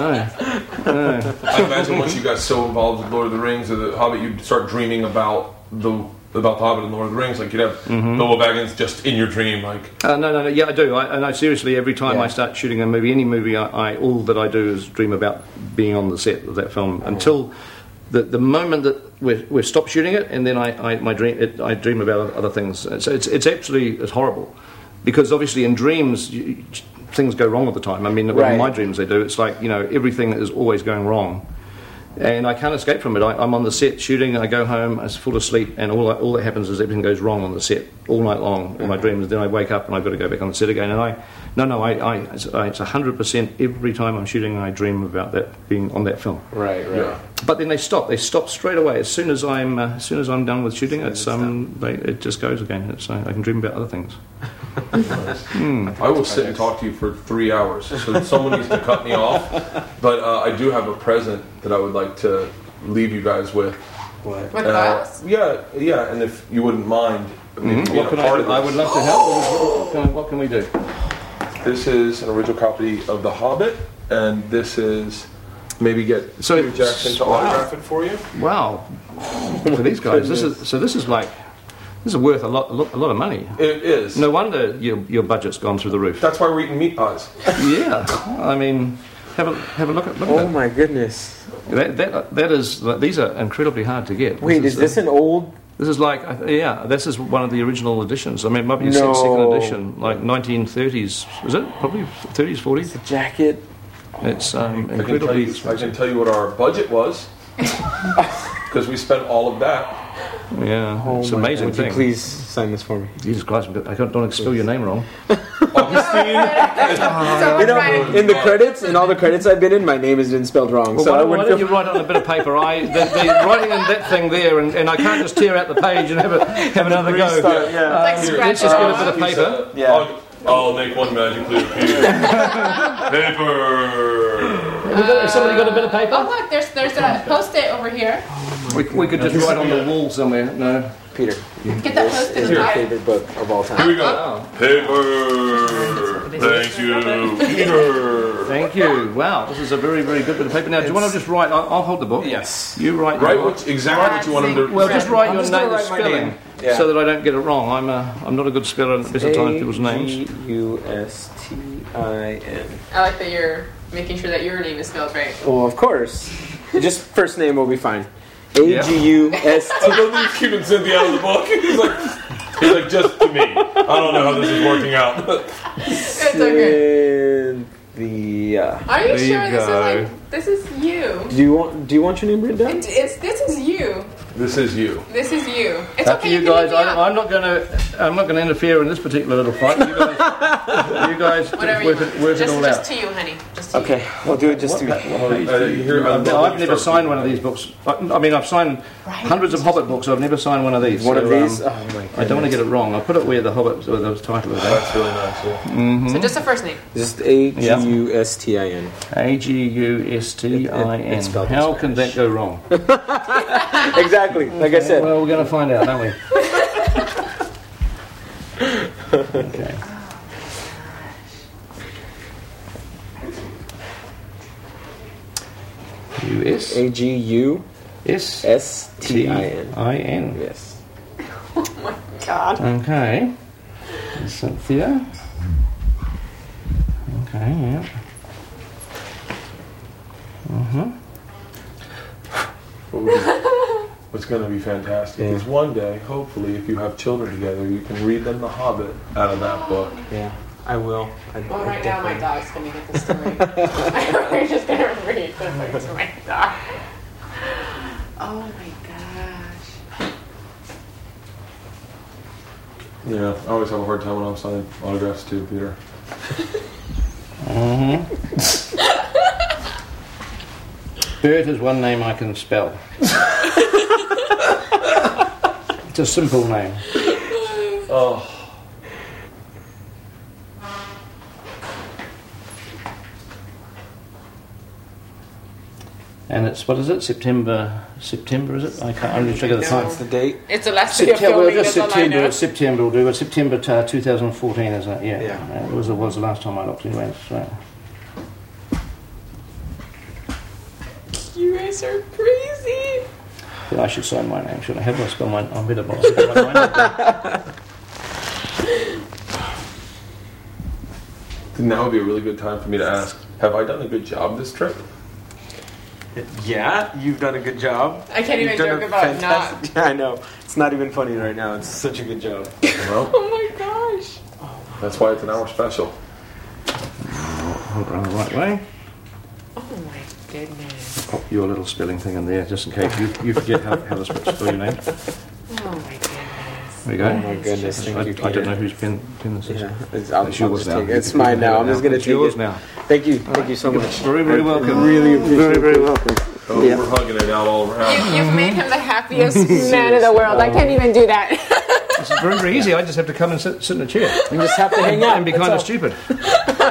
No, no. I imagine once you got so involved with Lord of the Rings or the Hobbit, you'd start dreaming about the about the Hobbit and Lord of the Rings. Like you'd have Mm-hmm. Bilbo Baggins just in your dream. Like Uh, no, no, no. Yeah, I do. I, and I seriously, every time Yeah. I start shooting a movie, any movie, I, I all that I do is dream about being on the set of that film until the the moment that we we stop shooting it, and then I, I my dream it, I dream about other things. So it's it's actually it's horrible because obviously in dreams. You, Things go wrong all the time. I mean, Right. in my dreams they do. It's like you know everything is always going wrong, and I can't escape from it. I, I'm on the set shooting. I go home, I fall asleep, and all all that happens is everything goes wrong on the set all night long. All my dreams. Then I wake up and I've got to go back on the set again. And I, no, no, I, I it's I- it's hundred percent every time I'm shooting. I dream about that being on that film. Right, right. Yeah. But then they stop. They stop straight away as soon as I'm uh, as soon as I'm done with shooting. It's um, they, it just goes again. It's uh, I can dream about other things. [laughs] I will sit and talk to you for three hours. So someone needs to cut me off. But uh, I do have a present that I would like to leave you guys with. What? With Uh, us? yeah, yeah. And if you wouldn't mind, maybe being What a can I part do? of I this. would love to help. What can, what can we do? This is an original copy of The Hobbit, and this is maybe get So- Peter Jackson to wow. autograph it for you. Wow. For these guys, this is so. This is like this is worth a lot, a lot, a lot of money. It is. No wonder your your budget's gone through the roof. That's why we're eating meat pies. [laughs] Yeah, I mean, have a have a look at look Oh at my goodness. that. That that, that is these are incredibly hard to get. Wait, is this uh, an old? This is like yeah, this is one of the original editions. I mean, it might be a No. second edition, like 1930s. Is it probably 30s, 40s? The jacket? It's um, I can, incredibly you, I can tell you what our budget was [laughs] because we spent all of that. Yeah, Oh it's an amazing God. Would thing. you please sign this for me? Jesus Christ, I can't, don't want to spell your name wrong. [laughs] Agustin, You know, in the credits, in all the credits I've been in, my name has been spelled wrong. Well, so why, I why wouldn't don't you write on a bit of paper? I the, the writing in that thing there, and, and I can't just tear out the page and have a, have another go. Restart, yeah. Um, scratch let's just get a bit of paper. Yeah. I'll, I'll make one magically appear. [laughs] Paper. Have got- has somebody got a bit of paper? Oh look, there's there's a post-it over here. We, we could just write on the wall somewhere. No. Peter, Get that post-it is in your the favorite book of all time. Here time? we go. Paper. Thank you, Peter. Thank you. Wow, this is a very, very good bit of paper. Now, do you want to just write? I'll, I'll hold the book. Yes. You write. Write your- what, exactly what you want him to. Well, just write I'm your just name, gonna the write my spelling, name. Yeah. so that I don't get it wrong. I'm a, I'm not a good speller at the best of people's names. U S T I N. I like that you're making sure that your name is spelled right. Well, of course. Just first name will be fine. A Yeah. G U S I love that he's keeping Cynthia out of the book. He's like, he's like, just to me. I don't know how this is working out. It's okay. T. The. Uh, Are you There you sure this go. is like this is you? Do you want? Do you want your name written down? It, it's this is you. This is you. This is you. It's Up okay. to you guys. I, out. I'm not going to. I'm not going to interfere in this particular little fight. You guys, [laughs] you guys Whatever work you it, work just, it all just out. to you, honey. Just to you. Okay, we'll do it just to What me. pa- what page Uh, do you- here, I I've, I've never signed one of these books. I, I mean, I've signed hundreds of Hobbit books. I've never signed one of these. One so, of these. um, oh my. I don't want to get it wrong. I'll put it where the Hobbit, where the title is. That's really nice. Yeah. So just the first name. Just A G U S T I N. A G U S T I It- it- N. it's spelled in How can that go wrong? [laughs] [laughs] Exactly. Like I said. Well, we're going to find out, aren't we? okay. U S A G U S S T T I N. I N. Yes. [laughs] Oh my god. Okay. Cynthia. Okay, yeah. Mm-hmm. [laughs] What's going to be fantastic Yeah. is one day, hopefully, if you have children together, you can read them The Hobbit out of that book. Yeah. I will. I, Well, I right now my definitely- dog's gonna get the story. [laughs] I'm just gonna read the book to my dog. Oh my gosh. Yeah, I always have a hard time when I'm signing autographs too, Peter. Mm-hmm. [laughs] Bert is one name I can spell. [laughs] it's a simple name. Oh, And it's, what is it, September, September is it? I can't, I'm just checking the time. What's the date? It's the last day of September, filming. just That's all I September, know. it's September will do. It's September t- uh, 2014, isn't it? Yeah. Yeah. Uh, it was, it was the last time I looked anyway. So. You guys are crazy. Yeah, I should sign my name, should I? Have I spelled mine? I'm better by spelling my name. now would be a really good time for me to ask: Have I done a good job this trip? Yeah, you've done a good job. I can't You've even joke a about fantastic- [laughs] I know. It's not even funny right now. It's such a good job. Well, [laughs] Oh my gosh. that's why it's an hour special. Hold it the right way. Oh my goodness. Pop your little spelling thing in there, just in case you, you forget how, how to spell spell your name. Oh my goodness. There you go. Oh my goodness, thank I, you, I don't Peter. know whose pen, pen this is. Yeah, it's, I'll, It's yours now. take. It's mine now. I'm just gonna It's take yours it. now. Thank you. Thank you so much. Very, very I welcome. Really Very, very welcome. Oh, Yeah. we're hugging it out all around. You, you've made him the happiest [laughs] man in the world. I can't oh. even do that. It's very, very easy. I just have to come and sit, sit in a chair You just have to hang out. and be kind of stupid.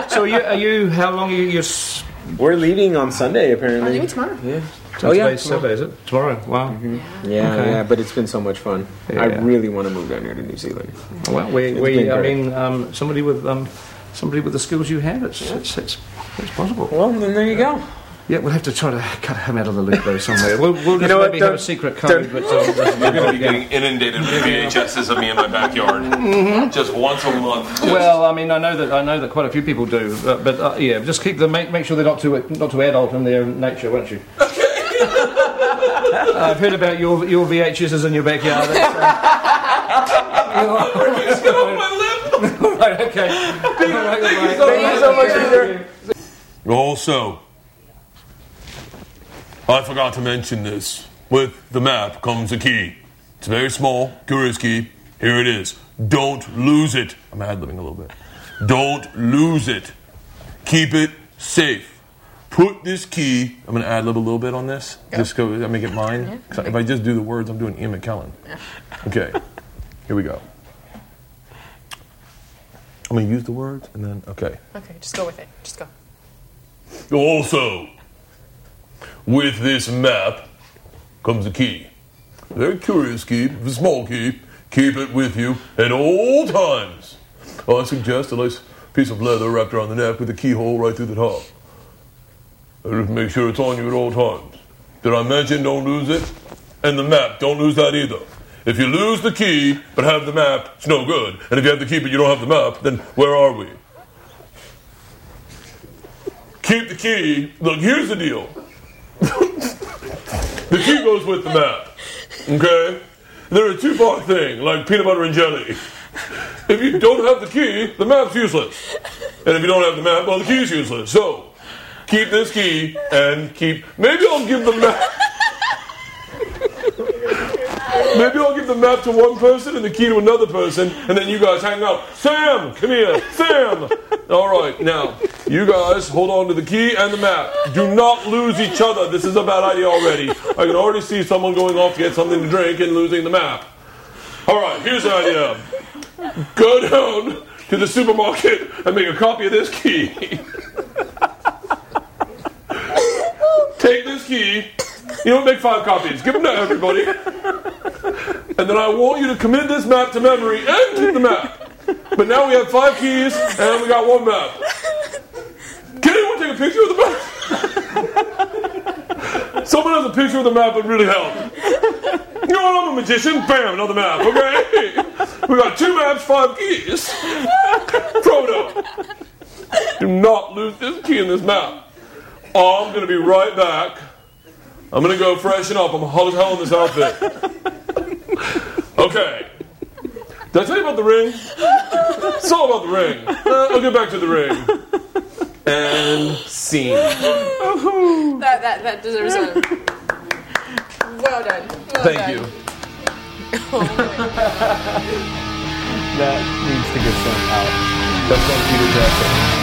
So, are you, are you? How long are you? You're, s- We're leaving on Sunday, apparently. Leaving tomorrow. Yeah. oh yeah, yeah, Saturday is it? Tomorrow. Wow. Yeah, Okay. yeah, but it's been so much fun. I really want to move down here to New Zealand. Well, we, It's we I great. mean, um, somebody with um, somebody with the skills you have, it's it's, it's, it's possible. Well, then there you go. Yeah, we'll have to try to cut him out of the loop though somewhere. We'll, we'll just know what, maybe have don't- a secret code, but um, You're going to be getting inundated with VHSs of me in my backyard just once a month. Just- well, I mean, I know that I know that quite a few people do, but, but uh, yeah, just keep them make, make sure they're not too not too adult in their nature, won't you? [laughs] I've heard about your your VHSs in your backyard. That's, Just off my lip. [laughs] uh, right, okay. Thank you so much, Peter. Also, I forgot to mention this. With the map comes a key. It's very small, curious key. Here it is. Don't lose it. I'm ad libbing a little bit. Don't lose it. Keep it safe. Put this key. I'm going to ad lib a little bit on this. Just go. I make it mine. If I just do the words, I'm doing Ian McKellen. Okay. Here we go. I'm going to use the words and then okay. Okay, just go with it. Just go. Also, with this map comes a key. Very curious key, a small key. Keep it with you at all times. I suggest a nice piece of leather wrapped around the neck with a keyhole right through the top. Just make sure it's on you at all times. Did I mention don't lose it? And the map, don't lose that either. If you lose the key but have the map, it's no good. And if you have the key but you don't have the map, then where are we? keep the key. Look, here's the deal. The key goes with the map. Okay? They're a two-part thing, like peanut butter and jelly. If you don't have the key, the map's useless. And if you don't have the map, well, the key's useless. So, keep this key and keep. Maybe I'll give the map. Maybe I'll give the map to one person and the key to another person, and then you guys hang out. Sam, come here. Sam. All right, now you guys hold on to the key and the map. Do not lose each other. This is a bad idea already. I can already see someone going off to get something to drink and losing the map. All right, here's the idea. Go down to the supermarket and make a copy of this key. Take this key. [laughs] You don't make five copies. Give them to everybody. And then I want you to commit this map to memory and keep the map. But now we have five keys and we got one map. Can anyone take a picture of the map? Someone has a picture of the map would really help. You know what? I'm a magician. Bam, another map. Okay. We got two maps, five keys. Frodo, do not lose this key in this map. I'm gonna be right back. I'm gonna go freshen up. I'm hot as hell in this outfit. Okay. Did I tell you about the ring? It's all about the ring. Uh, I'll get back to the ring. And scene. That that that deserves a. Well done. Well Thank done. you. Oh my that needs to get sent out. So thank you to